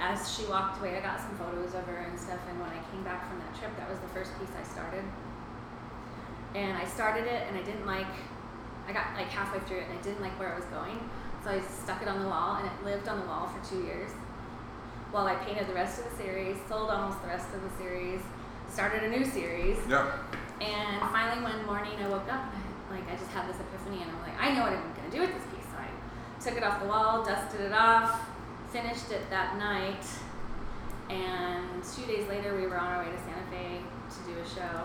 as she walked away, I got some photos of her and stuff. And when I came back from that trip, that was the first piece I started. And I started it, and I didn't like. I got like halfway through it, and I didn't like where I was going. So I stuck it on the wall, and it lived on the wall for two years. While I painted the rest of the series, sold almost the rest of the series, started a new series, Yeah. and finally one morning I woke up I, like I just had this epiphany, and I'm like, I know what I'm gonna do with this piece. So I took it off the wall, dusted it off, finished it that night, and two days later we were on our way to Santa Fe to do a show,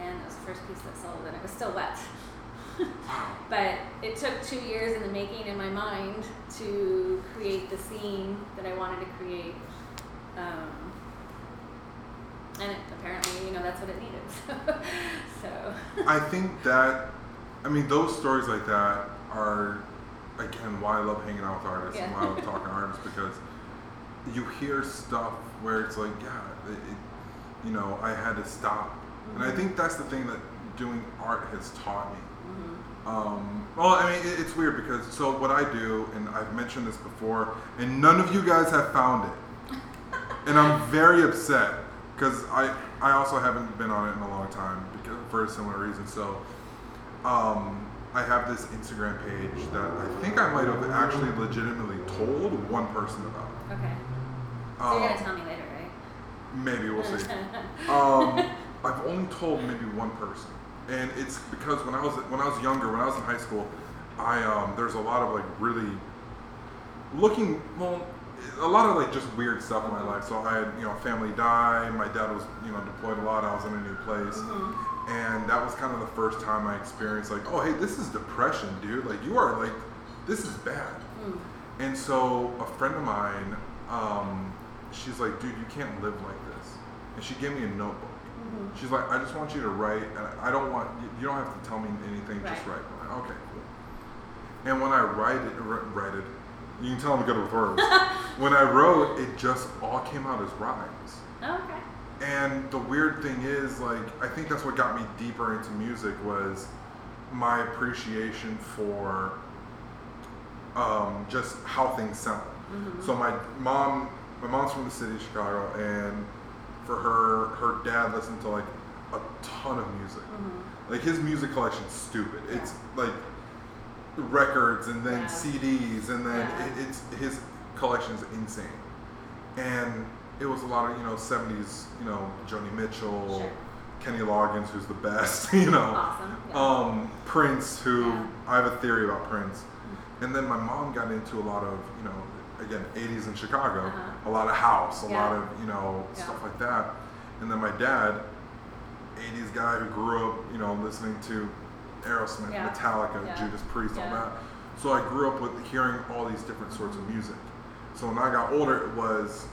and it was the first piece that sold, and it was still wet. but it took two years in the making in my mind to create the scene that I wanted to create. Um, and it, apparently, you know, that's what it needed. so, I think that, I mean, those stories like that are, again, why I love hanging out with artists and why I love talking to artists because you hear stuff where it's like, yeah, it, it, you know, I had to stop. And I Mhm. think that's the thing that doing art has taught me. Um, well, I mean, it, it's weird because so what I do, and I've mentioned this before, and none of you guys have found it, and I'm very upset because I I also haven't been on it in a long time because for a similar reason. So, um, I have this Instagram page that I think I might have actually legitimately told one person about. okay. So Um, gonna tell me later, right? maybe we'll see. Um, I've only told maybe one person, and it's because when I was when I was younger, when I was in high school, I um, there's a lot of like really looking well, a lot of like just weird stuff in my life. So I had you know family die. My dad was you know deployed a lot. I was in a new place, Mhm. and that was kind of the first time I experienced like, oh hey, this is depression, dude. Like you are like, this is bad. Mm. And so a friend of mine, um, she's like, dude, you can't live like this. And she gave me a notebook. Mhm. She's like, I just want you to write, and I don't want you, you don't have to tell me anything, just write. Like, okay, cool. And when I write it, write it, you can tell I'm good with words. when I wrote, it just all came out as rhymes. Oh, okay. And the weird thing is, like, I think that's what got me deeper into music was my appreciation for um, just how things sound. Mhm. So my mom, my mom's from the city of Chicago, and for her, her dad listened to like a ton of music. Mhm. Like his music collection's stupid. It's like records and then Yeah. CDs and then Yeah. it, it's his collection is insane. And it was a lot of you know '70s, you know Joni Mitchell, Sure. Kenny Loggins, who's the best, you know, Awesome. Yeah. um, Prince, who Yeah. I have a theory about Prince. And then my mom got into a lot of you know again '80s in Chicago, Uh-huh. a lot of house, a Yeah. lot of you know Yeah. stuff like that. And then my dad, '80s guy who grew up you know listening to Aerosmith, Yeah. Metallica. Judas Priest, all that. So I grew up with hearing all these different sorts of music. So when I got older, it was,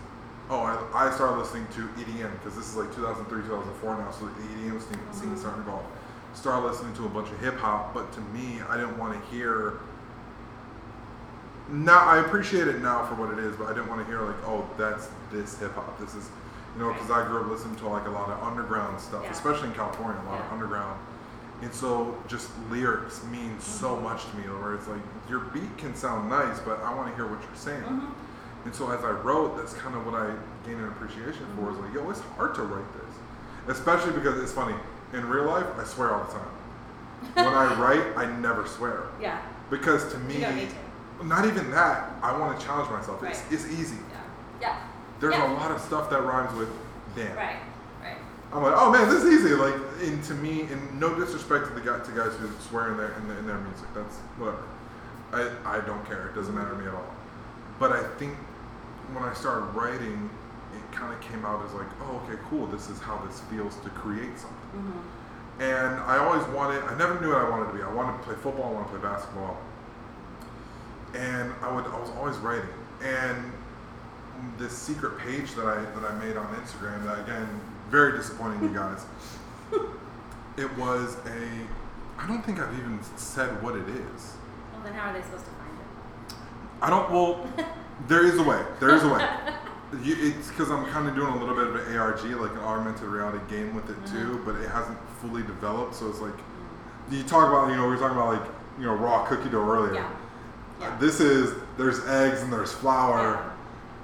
oh, I, I started listening to EDM because this is like 2003, 2004 now. So the EDM scene, scene Mhm. started to go. Started listening to a bunch of hip hop, but to me, I didn't want to hear. Now I appreciate it now for what it is, but I didn't want to hear like, oh, that's this hip hop. This is, you know, because I grew up listening to like a lot of underground stuff, Yeah. especially in California, a lot of underground. And so just lyrics mean so Mhm. much to me, where it's like your beat can sound nice, but I want to hear what you're saying. Mhm. And so as I wrote, that's kind of what I gained an appreciation for. Is like, yo, it's hard to write this, especially because it's funny. In real life, I swear all the time. When I write, I never swear Yeah. because to me, You don't need to. not even that. I want to challenge myself. It's, Right. it's easy. Yeah. Yeah. There's Yeah. a lot of stuff that rhymes with damn. Right. Right. I'm like, oh man, this is easy. Like, and to me, and no disrespect to the guy, to guys who swear in their in, their- in their music. That's whatever. I I don't care. It doesn't matter to me at all. But I think when I started writing, it kind of came out as like, oh, okay, cool. This is how this feels to create something. Mhm. And I always wanted. I never knew what I wanted to be. I wanted to play football. I wanted to play basketball. And I would. I was always writing. And this secret page that I that I made on Instagram. That again, very disappointing, you guys. It was a. I don't think I've even said what it is. Well, then how are they supposed to find it? I don't. Well, there is a way. There is a way. You, it's because I'm kind of doing a little bit of an ARG, like an augmented reality game with it too, mm-hmm. but it hasn't fully developed. So it's like mm-hmm. you talk about. You know, we were talking about like you know raw cookie dough earlier. Yeah. Yeah. This is there's eggs and there's flour,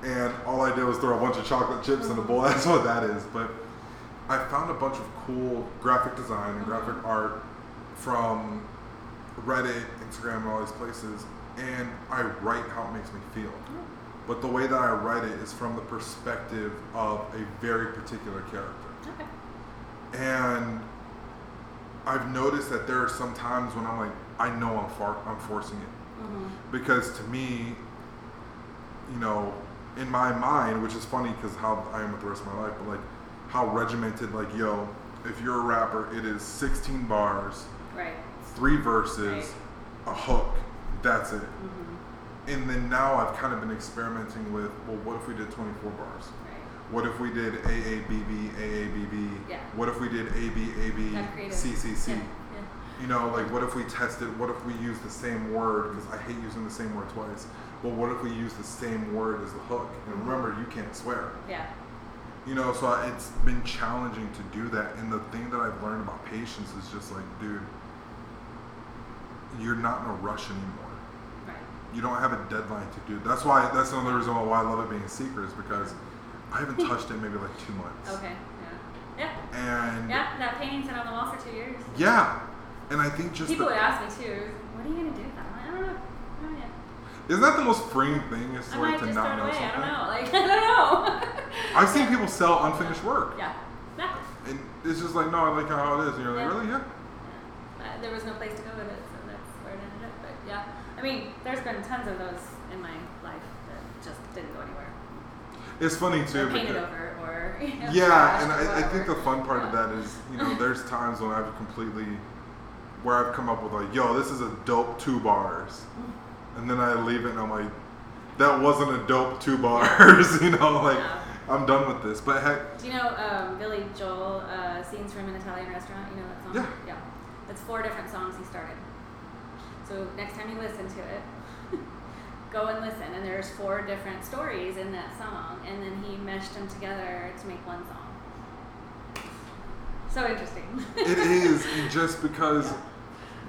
and all I did was throw a bunch of chocolate chips in a bowl. That's what that is. But I found a bunch of cool graphic design and graphic mm-hmm. art from Reddit, Instagram, and all these places. and I write how it makes me feel. But the way that I write it is from the perspective of a very particular character. Okay. And I've noticed that there are some times when I'm like, I know I'm far, I'm forcing it Mm-hmm. because to me, you know, in my mind, which is funny because how I am with the rest of my life, but like how regimented, like yo, if you're a rapper, it is 16 bars, Right. three verses, Right. a hook, that's it. Mm-hmm. And then now I've kind of been experimenting with, well, what if we did 24 bars? What if we did AABB, AABB? Yeah. What if we did ABAB, CCC? Yeah. You know, like what if we tested, what if we use the same word, because I hate using the same word twice, but what if we use the same word as the hook? And remember, you can't swear. Yeah. You know, so I- it's been challenging to do that. And the thing that I've learned about patience is just like, dude, you're not in a rush anymore. Right. You don't have a deadline to do. That's why, that's another reason why I love it being secret is because I haven't touched it maybe like two months. Okay. Yeah. Yeah. And Yeah. That painting's been on the wall for two years. yeah. And I think just People the, would ask me too. What are you gonna do with that? I'm like, I don't know. I don't know isn't that the most freeing thing is to like to not know away. something? I don't know. Like I don't know. I've seen people sell unfinished work. Yeah. Yeah. And it's just like, no, I like how it is. And you're like, Yeah. really? Yeah. Yeah. Uh, there was no place to go with it, so that's where it ended up. But yeah, I mean, there's been tons of those in my life that just didn't go anywhere. It's funny too. painted over, or you know, yeah, and I, I think the fun part of that is, you know, there's times when I've completely, where I've come up with like, yo, this is a dope two bars. And then I leave it and I'm like, that wasn't a dope two bars, you know, like, Yeah. I'm done with this. But heck, Do you know um, Billy Joel, uh, Scenes from an Italian Restaurant? You know that song? Yeah. Yeah. That's four different songs he started. So next time you listen to it, go and listen. And there's four different stories in that song. And then he meshed them together to make one song. So interesting. it is, and just because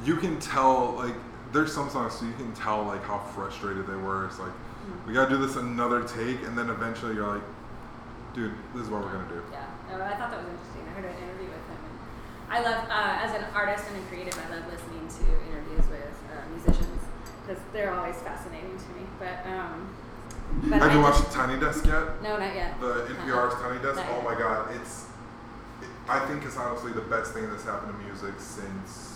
you can tell, like, there's some songs so you can tell like how frustrated they were. It's like Mm-hmm. we gotta do this another take, and then eventually you're like, dude, this is what we're gonna do. Yeah, no, I thought that was interesting. I heard an interview with him. And I love, uh, as an artist and a creative, I love listening to interviews with uh, musicians because they're always fascinating to me. But, um, but Have I you watched Tiny Desk yet? No, not yet. The NPR's Tiny Desk. Not Oh yet. my God, it's. It, I think it's honestly the best thing that's happened to music since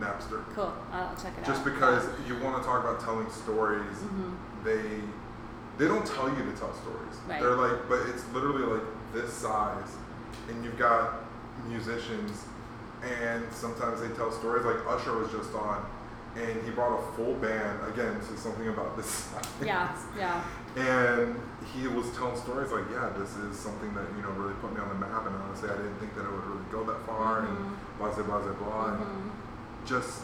Napster. Cool. I'll check it Just out. Just because you want to talk about telling stories, Mhm. they they don't tell you to tell stories. Right. They're like, but it's literally like this size, and you've got musicians, and sometimes they tell stories. Like Usher was just on, and he brought a full band again to something about this. size. Yeah, yeah. And he was telling stories like, yeah, this is something that you know really put me on the map, and honestly, I didn't think that it would really go that far, Mhm. and blah blah blah blah, and Mhm. Just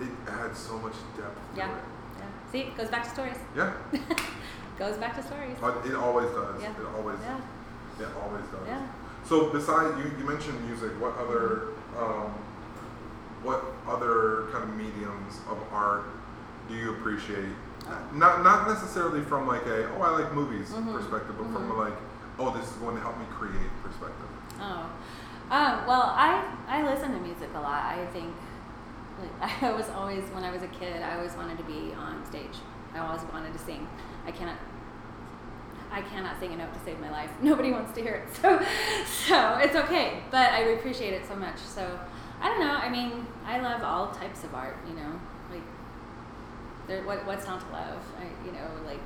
it adds so much depth to Yeah. it. Yeah. See, it goes back to stories. Yeah, goes back to stories. but it always does. Yeah. It always, Yeah. it always does. Yeah. So, besides you, you mentioned music. What other, um, what other kind of mediums of art do you appreciate? Not not necessarily from like a oh I like movies Mhm. perspective, but from a like oh this is going to help me create perspective. Oh, um, well, I I listen to music a lot. I think I was always when I was a kid, I always wanted to be on stage. I always wanted to sing. I cannot. I cannot sing a note to save my life. Nobody wants to hear it, so so it's okay. But I appreciate it so much. So I don't know. I mean, I love all types of art. You know, like there, what what's not to love? I, you know, like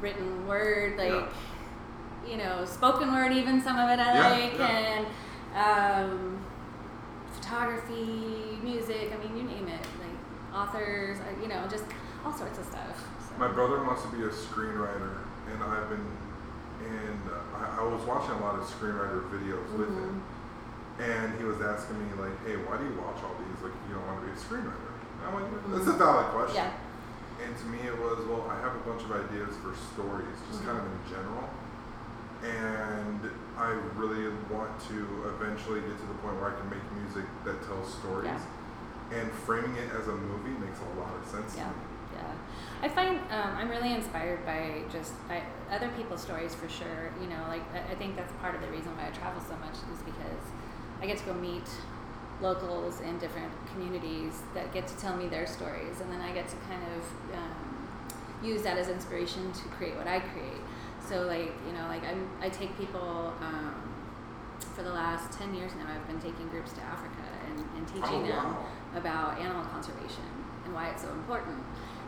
written word, like Yeah. you know, spoken word, even some of it I Yeah, like, yeah. and um, photography, music. I mean, you name it. Like authors, uh, you know, just all sorts of stuff. So. My brother wants to be a screenwriter, and I've been and uh, I, I was watching a lot of screenwriter videos with him, mm-hmm. and he was asking me like, hey, why do you watch all these? Like, you don't want to be a screenwriter. And I'm like, that's mm-hmm. a valid question. Yeah. And to me, it was, well, I have a bunch of ideas for stories, just mm-hmm. kind of in general. And I really want to eventually get to the point where I can make music that tells stories. Yeah. And framing it as a movie makes a lot of sense Yeah, to me. yeah. I find um, I'm really inspired by just I, other people's stories for sure. You know, like I, I think that's part of the reason why I travel so much is because I get to go meet locals in different communities that get to tell me their stories, and then I get to kind of um, use that as inspiration to create what I create. So like you know like I'm, I take people um, for the last 10 years now I've been taking groups to Africa and, and teaching Oh, them wow. about animal conservation and why it's so important.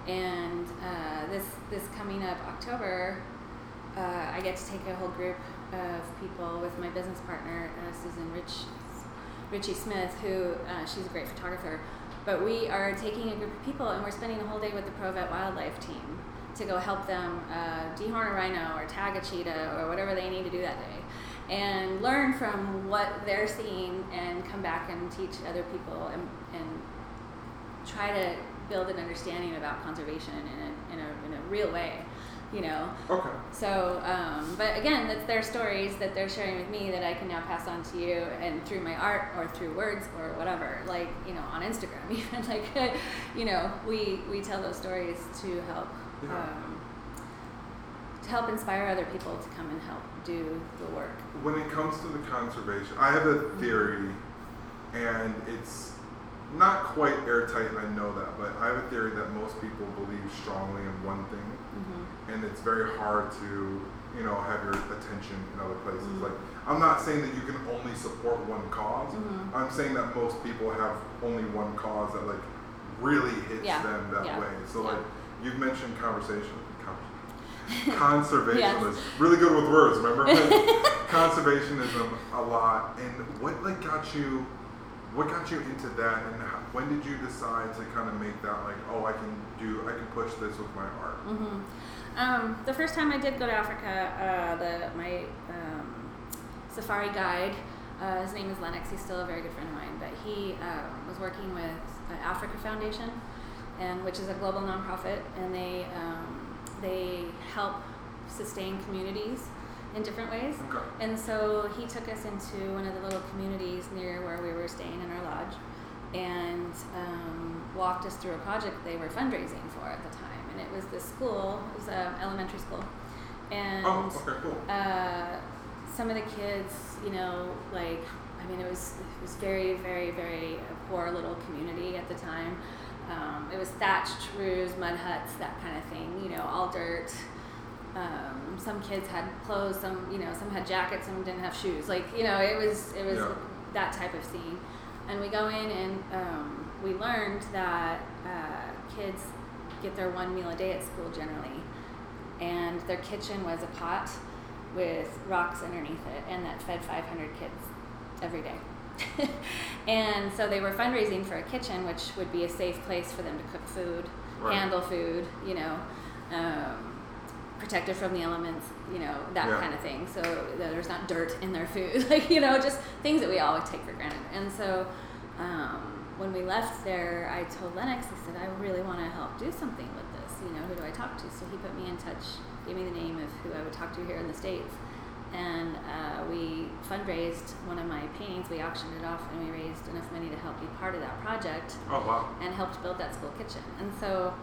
And uh, this this coming up October, uh, I get to take a whole group of people with my business partner uh, Susan Rich Richie Smith, who uh, she's a great photographer. But we are taking a group of people and we're spending a whole day with the ProVet wildlife team to go help them uh, dehorn a rhino or tag a cheetah or whatever they need to do that day and learn from what they're seeing and come back and teach other people and, and try to build an understanding about conservation in a, in a, in a real way, you know. Okay. So, um, but again, that's their stories that they're sharing with me that I can now pass on to you, and through my art or through words or whatever, like you know, on Instagram, even like, you know, we we tell those stories to help. Um, to help inspire other people to come and help do the work. When it comes to the conservation, I have a theory, and it's not quite airtight, I know that, but I have a theory that most people believe strongly in one thing, Mm-hmm. and it's very hard to, you know, have your attention in other places. Mhm. Like, I'm not saying that you can only support one cause. Mhm. I'm saying that most people have only one cause that like really hits Yeah. them that Yeah. way. So Yeah. like you've mentioned conversation, con- conservationism, Yes. really good with words. Remember, conservationism a lot. And what like got you? What got you into that? And how, when did you decide to kind of make that like, oh, I can do, I can push this with my art? hmm Um, the first time I did go to Africa, uh, the my um, safari guide, uh, his name is Lennox. He's still a very good friend of mine, but he um, was working with uh, Africa Foundation, and which is a global nonprofit, and they um, they help sustain communities in different ways. Okay. And so he took us into one of the little communities near where we were staying in our lodge and um, walked us through a project they were fundraising for at the time. And it was this school, it was an elementary school. And Oh, okay, cool. uh, some of the kids, you know, like, I mean, it was, it was very, very, very a poor little community at the time. Um, it was thatched roofs, mud huts, that kind of thing, you know, all dirt. Um, some kids had clothes, some, you know, some had jackets, some didn't have shoes. Like, you know, it was, it was Yeah. that type of scene. And we go in and um, we learned that uh, kids get their one meal a day at school generally. And their kitchen was a pot with rocks underneath it, and that fed 500 kids every day. and so they were fundraising for a kitchen, which would be a safe place for them to cook food, Right. handle food, you know, um, protected from the elements, you know, that Yeah. kind of thing. So that there's not dirt in their food, like you know, just things that we always take for granted. And so um, when we left there, I told Lennox, I said, I really want to help do something with this. You know, who do I talk to? So he put me in touch, gave me the name of who I would talk to here in the states, and uh, we fundraised one of my paintings. We auctioned it off, and we raised enough money to help be part of that project Oh wow. and helped build that school kitchen. And so,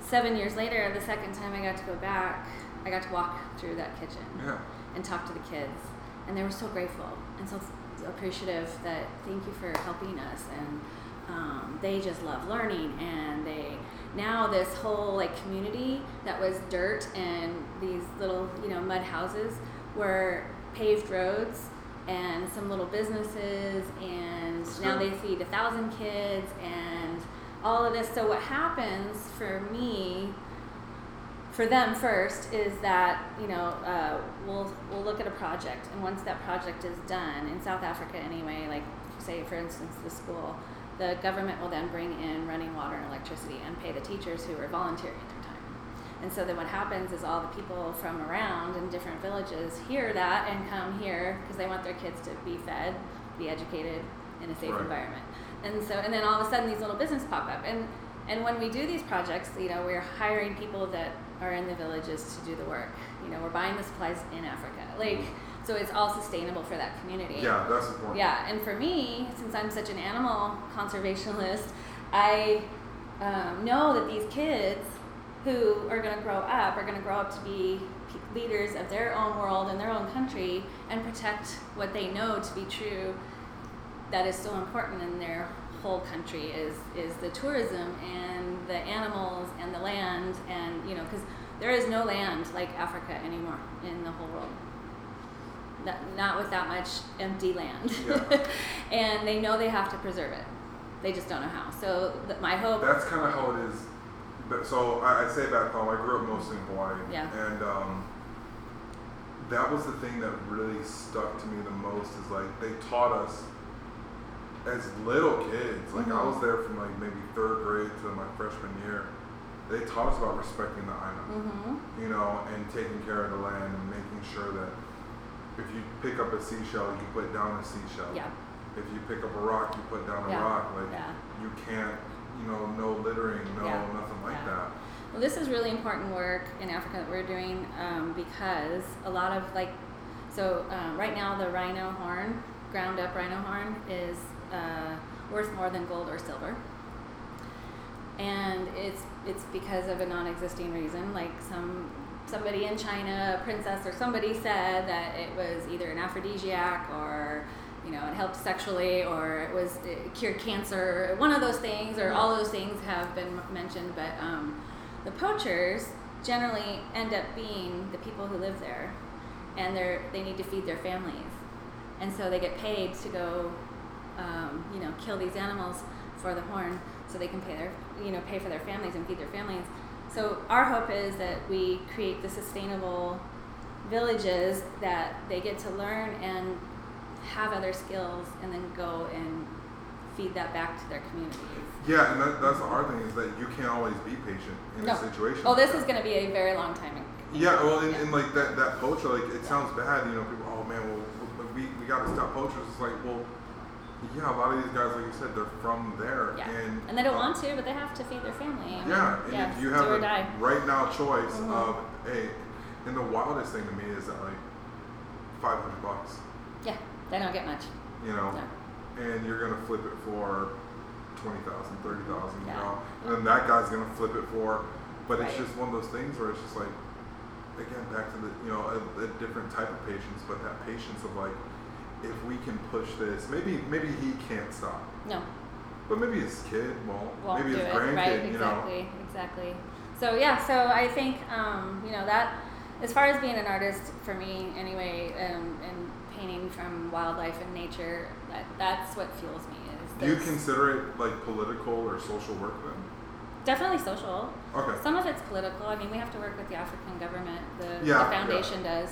seven years later, the second time I got to go back, I got to walk through that kitchen Yeah. and talk to the kids, and they were so grateful and so appreciative that thank you for helping us, and um, they just love learning, and they now this whole like community that was dirt and these little you know mud houses were paved roads and some little businesses and That's now they feed a thousand kids and all of this. So what happens for me for them first is that you know uh, we'll we'll look at a project and once that project is done in South Africa anyway like say for instance the school the government will then bring in running water and electricity and pay the teachers who are volunteering and so then what happens is all the people from around in different villages hear that and come here because they want their kids to be fed be educated in a safe Right. environment. And so and then all of a sudden these little businesses pop up. And and when we do these projects you know we're hiring people that are in the villages to do the work. You know we're buying the supplies in africa. Like so it's all sustainable for that community. Yeah, that's important. yeah, and for me, since I'm such an animal conservationist, I um, know that these kids who are going to grow up are going to grow up to be leaders of their own world and their own country and protect what they know to be true that is so important in their whole country is is the tourism and the animals and the land and you know because there is no land like Africa anymore in the whole world. Not, not with that much empty land, Yeah. and they know they have to preserve it. They just don't know how. So th- my hope. That's kind of how it is. But so I, I say back home. I grew up mostly in Hawaii, Yeah. and um, that was the thing that really stuck to me the most. Is like they taught us as little kids. Like I Mhm. was there from like maybe third grade to my freshman year. They taught us about respecting the island, hmm you know, and taking care of the land and making sure that if you pick up a seashell, you put down a seashell. Yeah. If you pick up a rock, you put down a Yeah. rock. Like Yeah. you can't, you know, no littering, no Yeah. nothing like Yeah. that. Well, this is really important work in Africa that we're doing um, because a lot of like, so um, right now the rhino horn, ground up rhino horn, is uh, worth more than gold or silver. And it's it's because of a non-existing reason, like some somebody in China, a princess or somebody said that it was either an aphrodisiac or you know it helped sexually or it was it cured cancer, one of those things, or all those things have been mentioned, but um, the poachers generally end up being the people who live there, and they're they need to feed their families, and so they get paid to go, um, you know, kill these animals for the horn, so they can pay their you know pay for their families and feed their families. So our hope is that we create the sustainable villages that they get to learn and have other skills, and then go and feed that back to their communities. Yeah, and that, that's the hard thing is that you can't always be patient in No. a situation. Oh, like this that. is going to be a very long time. Yeah, well, and, Yeah. and like that, that poacher, like it sounds bad, you know. People, oh man, well, we, we got to stop poachers. It's like, well, yeah, a lot of these guys, like you said, they're from there, Yeah. and And they don't want to, but they have to feed their family. I mean, Yeah, and yeah, if you have a right now choice Mhm. of hey, and the wildest thing to me is that like five hundred bucks, Yeah, they don't get much. you know, No. and you're gonna flip it for twenty thousand, thirty thousand, you Yeah. know, and then that guy's gonna flip it for, but it's just one of those things where it's just like, again, back to the you know a, a different type of patience, but that patience of like, if we can push this, maybe maybe he can't stop, No, but maybe his kid won't, won't maybe do his it. grandkid, Right, you know. exactly, exactly. So yeah, so I think um, you know that as far as being an artist for me anyway, um, and painting from wildlife and nature, that that's what fuels me. Is Do you consider it like political or social work then? definitely social. Okay. Some of it's political. I mean, we have to work with the African government. The, Yeah, the foundation does.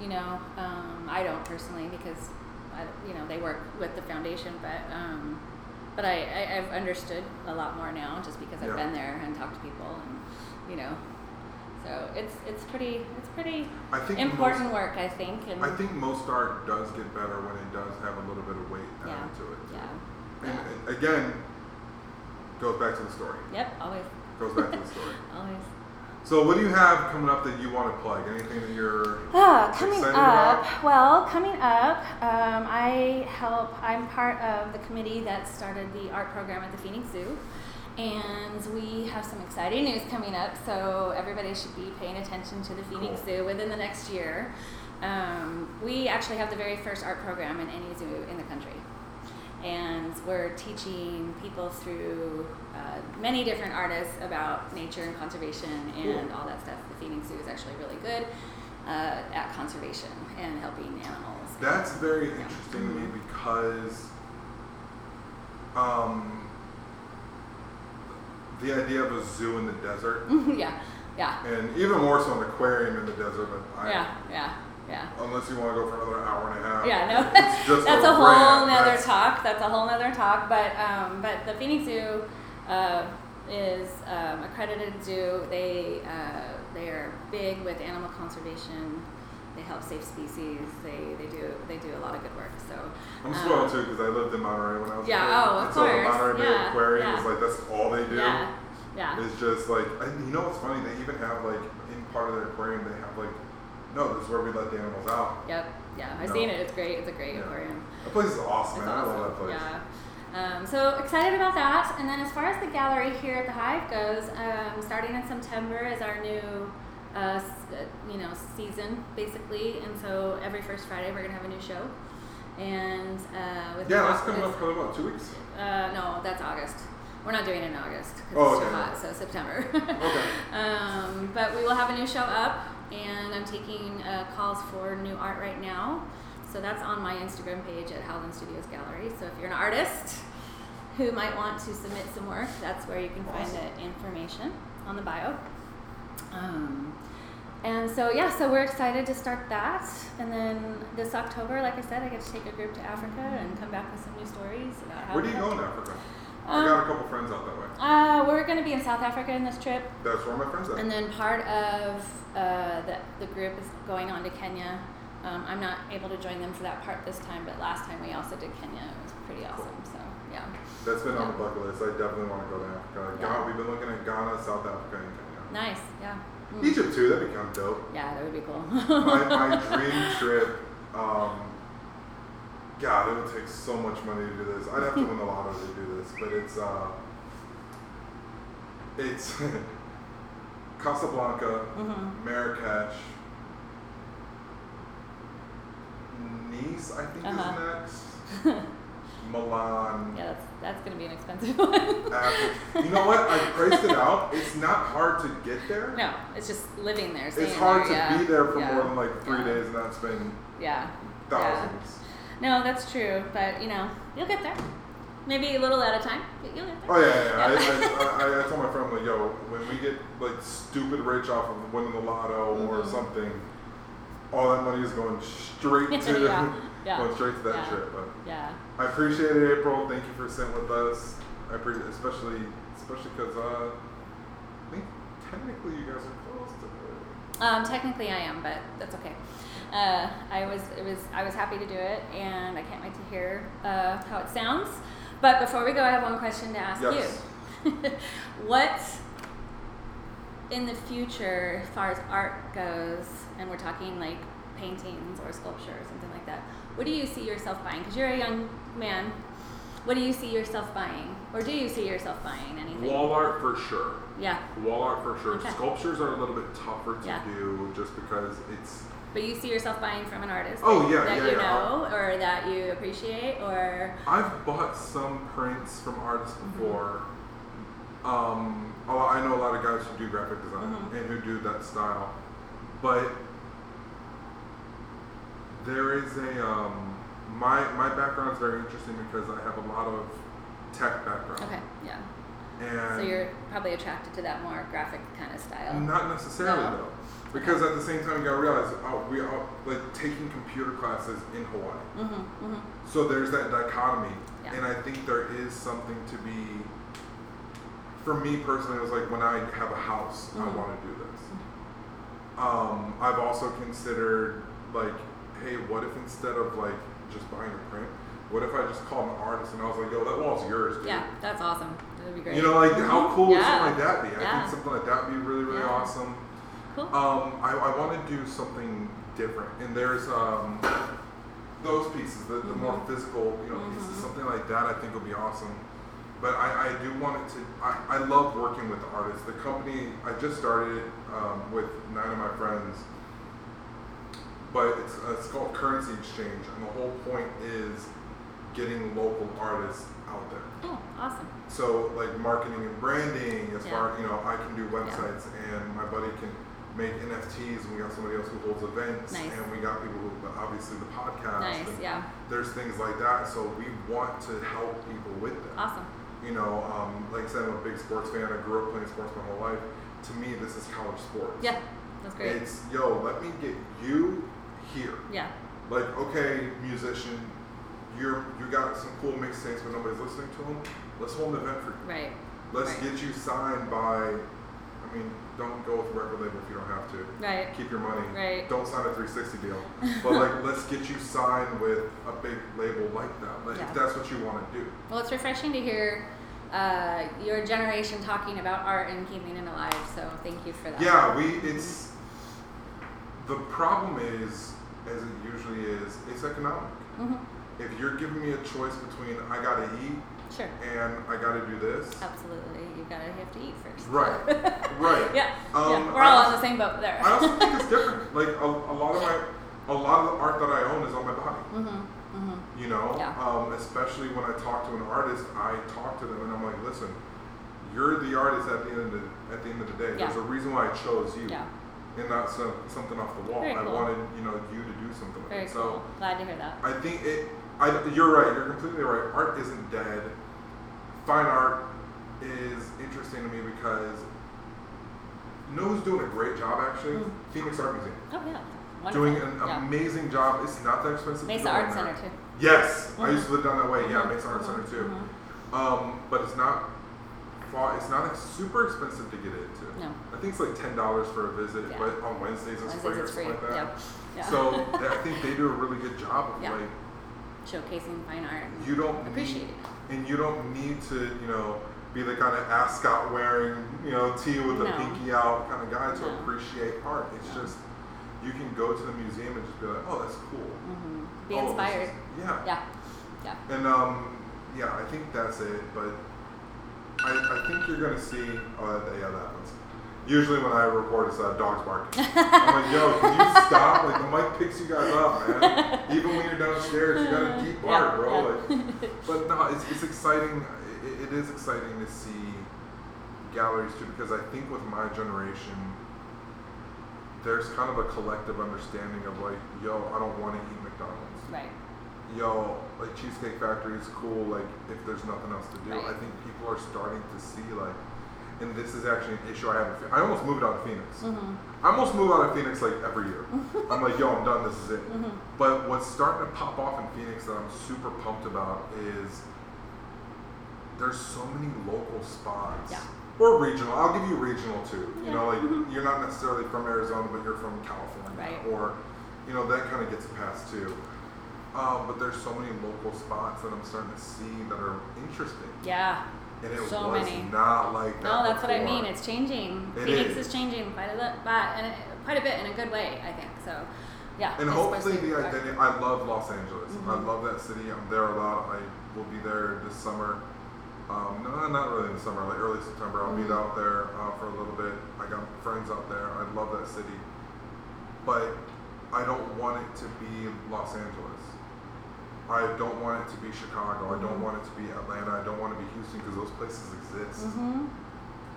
You know, um, I don't personally because, I, you know, they work with the foundation. But um, but I, I I've understood a lot more now just because I've Yeah. been there and talked to people and you know, so it's it's pretty it's pretty I think important Most, work I think. And I think most art does get better when it does have a little bit of weight yeah, added to it. yeah, And, yeah. again, goes back to the story. Yep, always, Goes back to the story. always. So, what do you have coming up that you want to plug? Anything that you're Ah, coming up. about? Well, coming up, um, I help. I'm part of the committee that started the art program at the Phoenix Zoo, and we have some exciting news coming up. So everybody should be paying attention to the Phoenix Cool. Zoo within the next year. Um, we actually have the very first art program in any zoo in the country. And we're teaching people through uh, many different artists about nature and conservation and Cool. all that stuff. The Phoenix Zoo is actually really good uh, at conservation and helping animals. That's very interesting to me because um, the idea of a zoo in the desert, yeah, yeah, and even more so an aquarium in the desert, but I, yeah, yeah, yeah. unless you want to go for another hour and a half. Yeah, no, that's a a whole nother talk. That's a whole nother talk. But um, but the Phoenix Zoo uh, is um, accredited zoo. They uh, they are big with animal conservation. They help save species. They they do they do a lot of good work. So I'm um, spoiled too because I lived in Monterey when I was Yeah, a oh, of and so the course, Monterey Bay yeah, Aquarium yeah. was like that's all they do. Yeah, yeah. It's just like I, you know what's funny? They even have like in part of their aquarium they have like no, this is where we let the animals out. Yep. Yeah. I've No. seen it. It's great. It's a great Yeah. aquarium. That place is awesome, It's man. I love that place. Yeah. Um, so excited about that. And then as far as the gallery here at the Hive goes, um, starting in September is our new, uh, you know, season basically. And so every first Friday we're gonna have a new show. And uh, with Yeah, that's coming up probably about two weeks. Uh, no, that's August. We're not doing it in August because Oh, it's too okay. hot. So September. Okay. Um, but we will have a new show up, and I'm taking uh, calls for new art right now. So that's on my Instagram page at Howland Studios Gallery. So if you're an artist who might want to submit some work, that's where you can find the information on the bio. Um, and so yeah, so we're excited to start that. And then this October, like I said, I get to take a group to Africa and come back with some new stories about how. Where do you go in Africa? Um, I got a couple friends out that way. Uh, we're going to be in South Africa in this trip. That's where my friends at. And then part of uh, the, the group is going on to Kenya. Um, I'm not able to join them for that part this time, but last time we also did Kenya. It was pretty awesome. So, yeah. That's been on the bucket list. I definitely want to go to Africa. Yeah. Ghana, we've been looking at Ghana, South Africa, and Kenya. Nice. Yeah. Mm. Egypt too. That'd be kind of dope. Yeah, that would be cool. my, my dream trip. Um, God, it would take so much money to do this. I'd have to win the lotto to do this, but it's uh, it's Casablanca, hmm Marrakesh, Nice. I think Uh-huh. is next. Milan. Yeah, that's, going to be an expensive one. You know what? I priced it out. It's not hard to get there. no, it's just living there. It's hard there, to yeah. be there for yeah. more than like three yeah. days and not spend Yeah. thousands. No, that's true. But, you know, you'll get there. Maybe a little at a time, but you'll get there. Oh yeah, yeah. I, I, I, I told my friend like, yo, when we get like stupid rich off of winning the lotto or Mhm. something, all that money is going straight to Yeah, going straight to that yeah. trip. But Yeah. I appreciate it, April. Thank you for sitting with us. I appreciate, especially especially because uh, I think technically you guys are close to it. Um, technically, I am, but that's okay. Uh, I was it was I was happy to do it, and I can't wait to hear uh, how it sounds. But before we go, I have one question to ask Yes. you. what in the future, as far as art goes, and we're talking like paintings or sculpture or something like that, what do you see yourself buying? Because you're a young man. What do you see yourself buying, or do you see yourself buying anything? Wall art for sure. Yeah, Wall art for sure. Okay. Sculptures are a little bit tougher to Yeah. do just because it's but you see yourself buying from an artist Oh, that, yeah, that yeah, you yeah. know or that you appreciate, or I've bought some prints from artists Mm-hmm. before. Um, oh, I know a lot of guys who do graphic design Mhm. and who do that style, but there is a um, my my background is very interesting because I have a lot of tech background. okay, yeah. And So you're probably attracted to that more graphic kind of style. Not necessarily No? though, because at the same time you gotta realize uh, we are like taking computer classes in Hawaii. Mm-hmm, mm-hmm. So there's that dichotomy, Yeah. and I think there is something to be. For me personally, it was like when I have a house, I Mhm. want to do this. Um, I've also considered like, hey, what if instead of like just buying a print, what if I just called an artist and I was like, yo, that wall's yours, dude. Yeah, that's awesome. That would be great. You know, like how cool would Yeah. something like that be? I Yeah. think something like that would be really, really Yeah. awesome. Cool. Um, I, I want to do something different, and there's um, those pieces, the, the more Mhm. physical, you know, pieces, Mhm. something like that. I think would be awesome. But I, I do want it to. I, I love working with the artists. The company I just started um, with nine of my friends, but it's it's called Currency Exchange, and the whole point is getting local artists out there. oh, awesome. So like marketing and branding, as Yeah. far you know, I can do websites, and my buddy can make NFTs, and we got somebody else who holds events, Nice. and we got people who obviously the podcast. Nice. Yeah. There's things like that, so we want to help people with that. Awesome. You know, um, like I said, I'm a big sports fan. I grew up playing sports my whole life. To me, this is college sports. Yeah. That's great. It's yo, let me get you here. yeah. Like, okay, musician, you're you got some cool mixtapes, but nobody's listening to them. Let's hold an event for you. Right. Let's Right. get you signed by. I mean, don't go with a record label if you don't have to. Right. Keep your money. Right. Don't sign a 360 deal. but like, let's get you signed with a big label like that. Like, Yeah. if that's what you want to do. Well, it's refreshing to hear uh, your generation talking about art and keeping it alive. So thank you for that. Yeah, we. It's the problem is, as it usually is, it's economic. hmm If you're giving me a choice between I gotta eat Sure. and I gotta do this, Absolutely. You gotta have to eat first. Right. right. yeah. Um, yeah. We're all I on the same boat there. I also think it's different. Like a, a lot of my, a lot of the art that I own is on my body. hmm hmm You know, Yeah. um, especially when I talk to an artist, I talk to them and I'm like, listen, you're the artist at the end of the at the end of the day. There's a reason why I chose you, Yeah. And not some, something off the wall. Very I cool. wanted you know you to do something with Very it. cool. So Glad to hear that. I think it. I, you're right. You're completely right. Art isn't dead. Fine art is interesting to me because who's doing a great job actually? Mm. Phoenix Art Museum. Oh yeah. Wonderful. Doing an yeah. amazing job. It's not that expensive. Mesa Art. Center too. Yes, I Mhm. used to live down that way. Yeah, Mhm. Mesa Art Center too. Mhm. Um, but it's not far. It's not like, super expensive to get into. No. I think it's like ten dollars for a visit, Yeah. but on Wednesdays it's Wednesdays free or something like that. Yep. Yeah. So I think they do a really good job of like showcasing fine art. you don't appreciate need, it. and you don't need to you know be the kind of ascot wearing you know tee with the No. pinky out kind of guy to No. appreciate art. It's No. just you can go to the museum and just be like, oh, that's cool. Mm-hmm. Be Oh, inspired. is- yeah. Yeah. Yeah. And um, yeah, I think that's it. But I, I think you're gonna see. Oh, that, yeah, that happens. Usually when I record, it's uh, dogs barking. I'm like, yo, can you stop? Like the mic picks you guys up, man. Even when you're downstairs, you got a deep bark, Yeah, bro. yeah. Like, but no, it's, it's exciting. It, it is exciting to see galleries too, because I think with my generation, there's kind of a collective understanding of like, yo, I don't want to eat McDonald's Right. Yo, like Cheesecake Factory is cool. Like if there's nothing else to do, Right. I think people are starting to see like, and this is actually an issue I have. I almost moved out of Phoenix. hmm I almost move out of Phoenix like every year. I'm like, yo, I'm done. This is it. hmm But what's starting to pop off in Phoenix that I'm super pumped about is there's so many local spots. Yeah. Or regional. I'll give you regional too. You know, like Mhm. you're not necessarily from Arizona, but you're from California. Right. Or, you know, that kind of gets a pass too. Um, but there's so many local spots that I'm starting to see that are interesting. Yeah. And it So was many. not like that. No, that's what I mean. It's changing. It Phoenix is. is. changing quite a but and it, quite a bit in a good way, I think. So, yeah. And hopefully the identity. I love Los Angeles. I Mhm. love that city. I'm there a lot. I will be there this summer. Um, no, not really in the summer. Like early September, I'll be Mhm. out there uh, for a little bit. I got friends out there. I love that city, but I don't want it to be Los Angeles. I don't want it to be Chicago. I don't want it to be Atlanta. I don't want it to be Houston because those places exist. Mhm.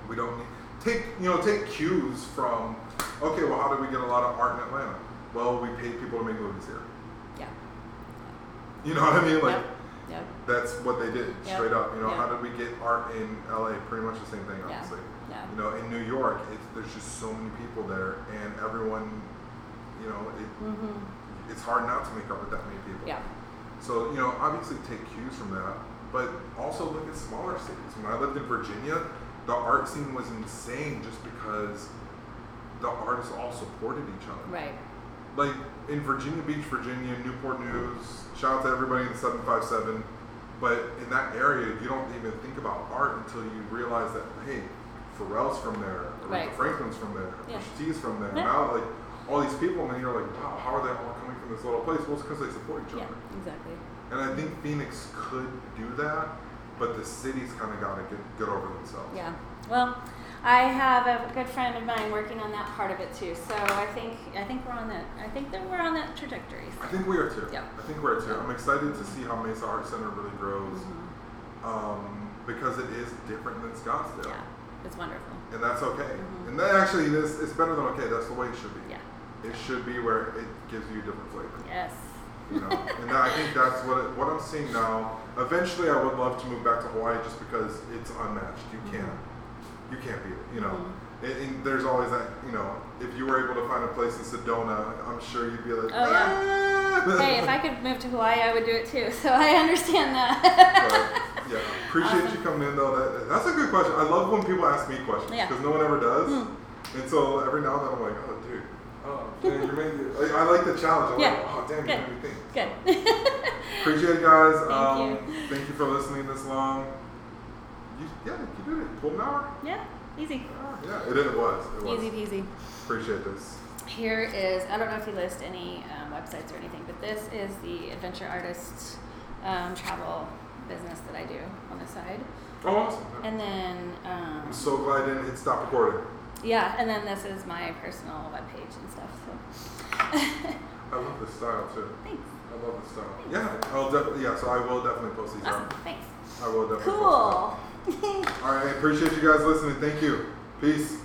We don't need take you know take cues from. Okay, well, how do we get a lot of art in Atlanta? Well, we pay people to make movies here. Yeah. You know what I mean? Like Yep. Yep. that's what they did Yep. straight up. You know, how did we get art in LA? Pretty much the same thing, honestly. Yeah. You know, in New York, it's, there's just so many people there, and everyone, you know, it, Mhm. it's hard not to make art with that many people. Yeah. So you know, obviously take cues from that, but also look at smaller cities. When I lived in Virginia, the art scene was insane just because the artists all supported each other Right. like in Virginia Beach, Virginia, Newport News. Shout out to everybody in seven five seven. But in that area, you don't even think about art until you realize that hey, Pharrell's from there, Aretha Right. Franklin's from there, Yeah. Pusha T's from there. Yeah. Now like all these people, and then you're like, wow, how are they all coming from this little place? Well, it's because they support each other. Yeah. Exactly. And I think Phoenix could do that, but the city's kind of got to get get over themselves. Yeah. Well, I have a good friend of mine working on that part of it too. So I think I think we're on that. I think that we're on that trajectory. I think we are too. Yeah. I think we're too. I'm excited to see how Mesa Art Center really grows. Mhm. um, because it is different than Scottsdale, Yeah. It's wonderful. and that's okay. Mhm. And that actually is it's better than okay. That's the way it should be. Yeah. It should be where it gives you a different flavor. Yes. You know, and I think that's what it, what I'm seeing now. Eventually, I would love to move back to Hawaii just because it's unmatched. You Mhm. can't, you can't beat it. You know, Mhm. and, and there's always that. You know, if you were able to find a place in Sedona, I'm sure you'd be like, Oh, yeah. "Ah." hey, if I could move to Hawaii, I would do it too. So I understand But, that. yeah, appreciate Awesome. you coming in though. That, that's a good question. I love when people ask me questions Yeah. because no one ever does. Hmm. And so every now and then I'm like, oh, dude, oh, man, you're making it. I like the challenge. I'm Yeah. like, oh, damn, you Good. made me think. Good. Appreciate it, guys. Thank um, you. Thank you for listening this long. You, yeah, you did it. Pulled an hour. yeah. Easy. Ah, yeah, it, it was. It was. Easy peasy. Appreciate this. Here is, I don't know if you list any um, websites or anything, but this is the adventure artist um, travel business that I do on the side. Oh, awesome. And then, um, I'm so glad I didn't hit stop recording. Yeah, and then this is my personal webpage and stuff. So I love the style too. thanks. I love the style. Yeah, I'll definitely. Yeah, so I will definitely post these Awesome. out. Thanks. I will definitely. Cool. All right, I appreciate you guys listening. Thank you. Peace.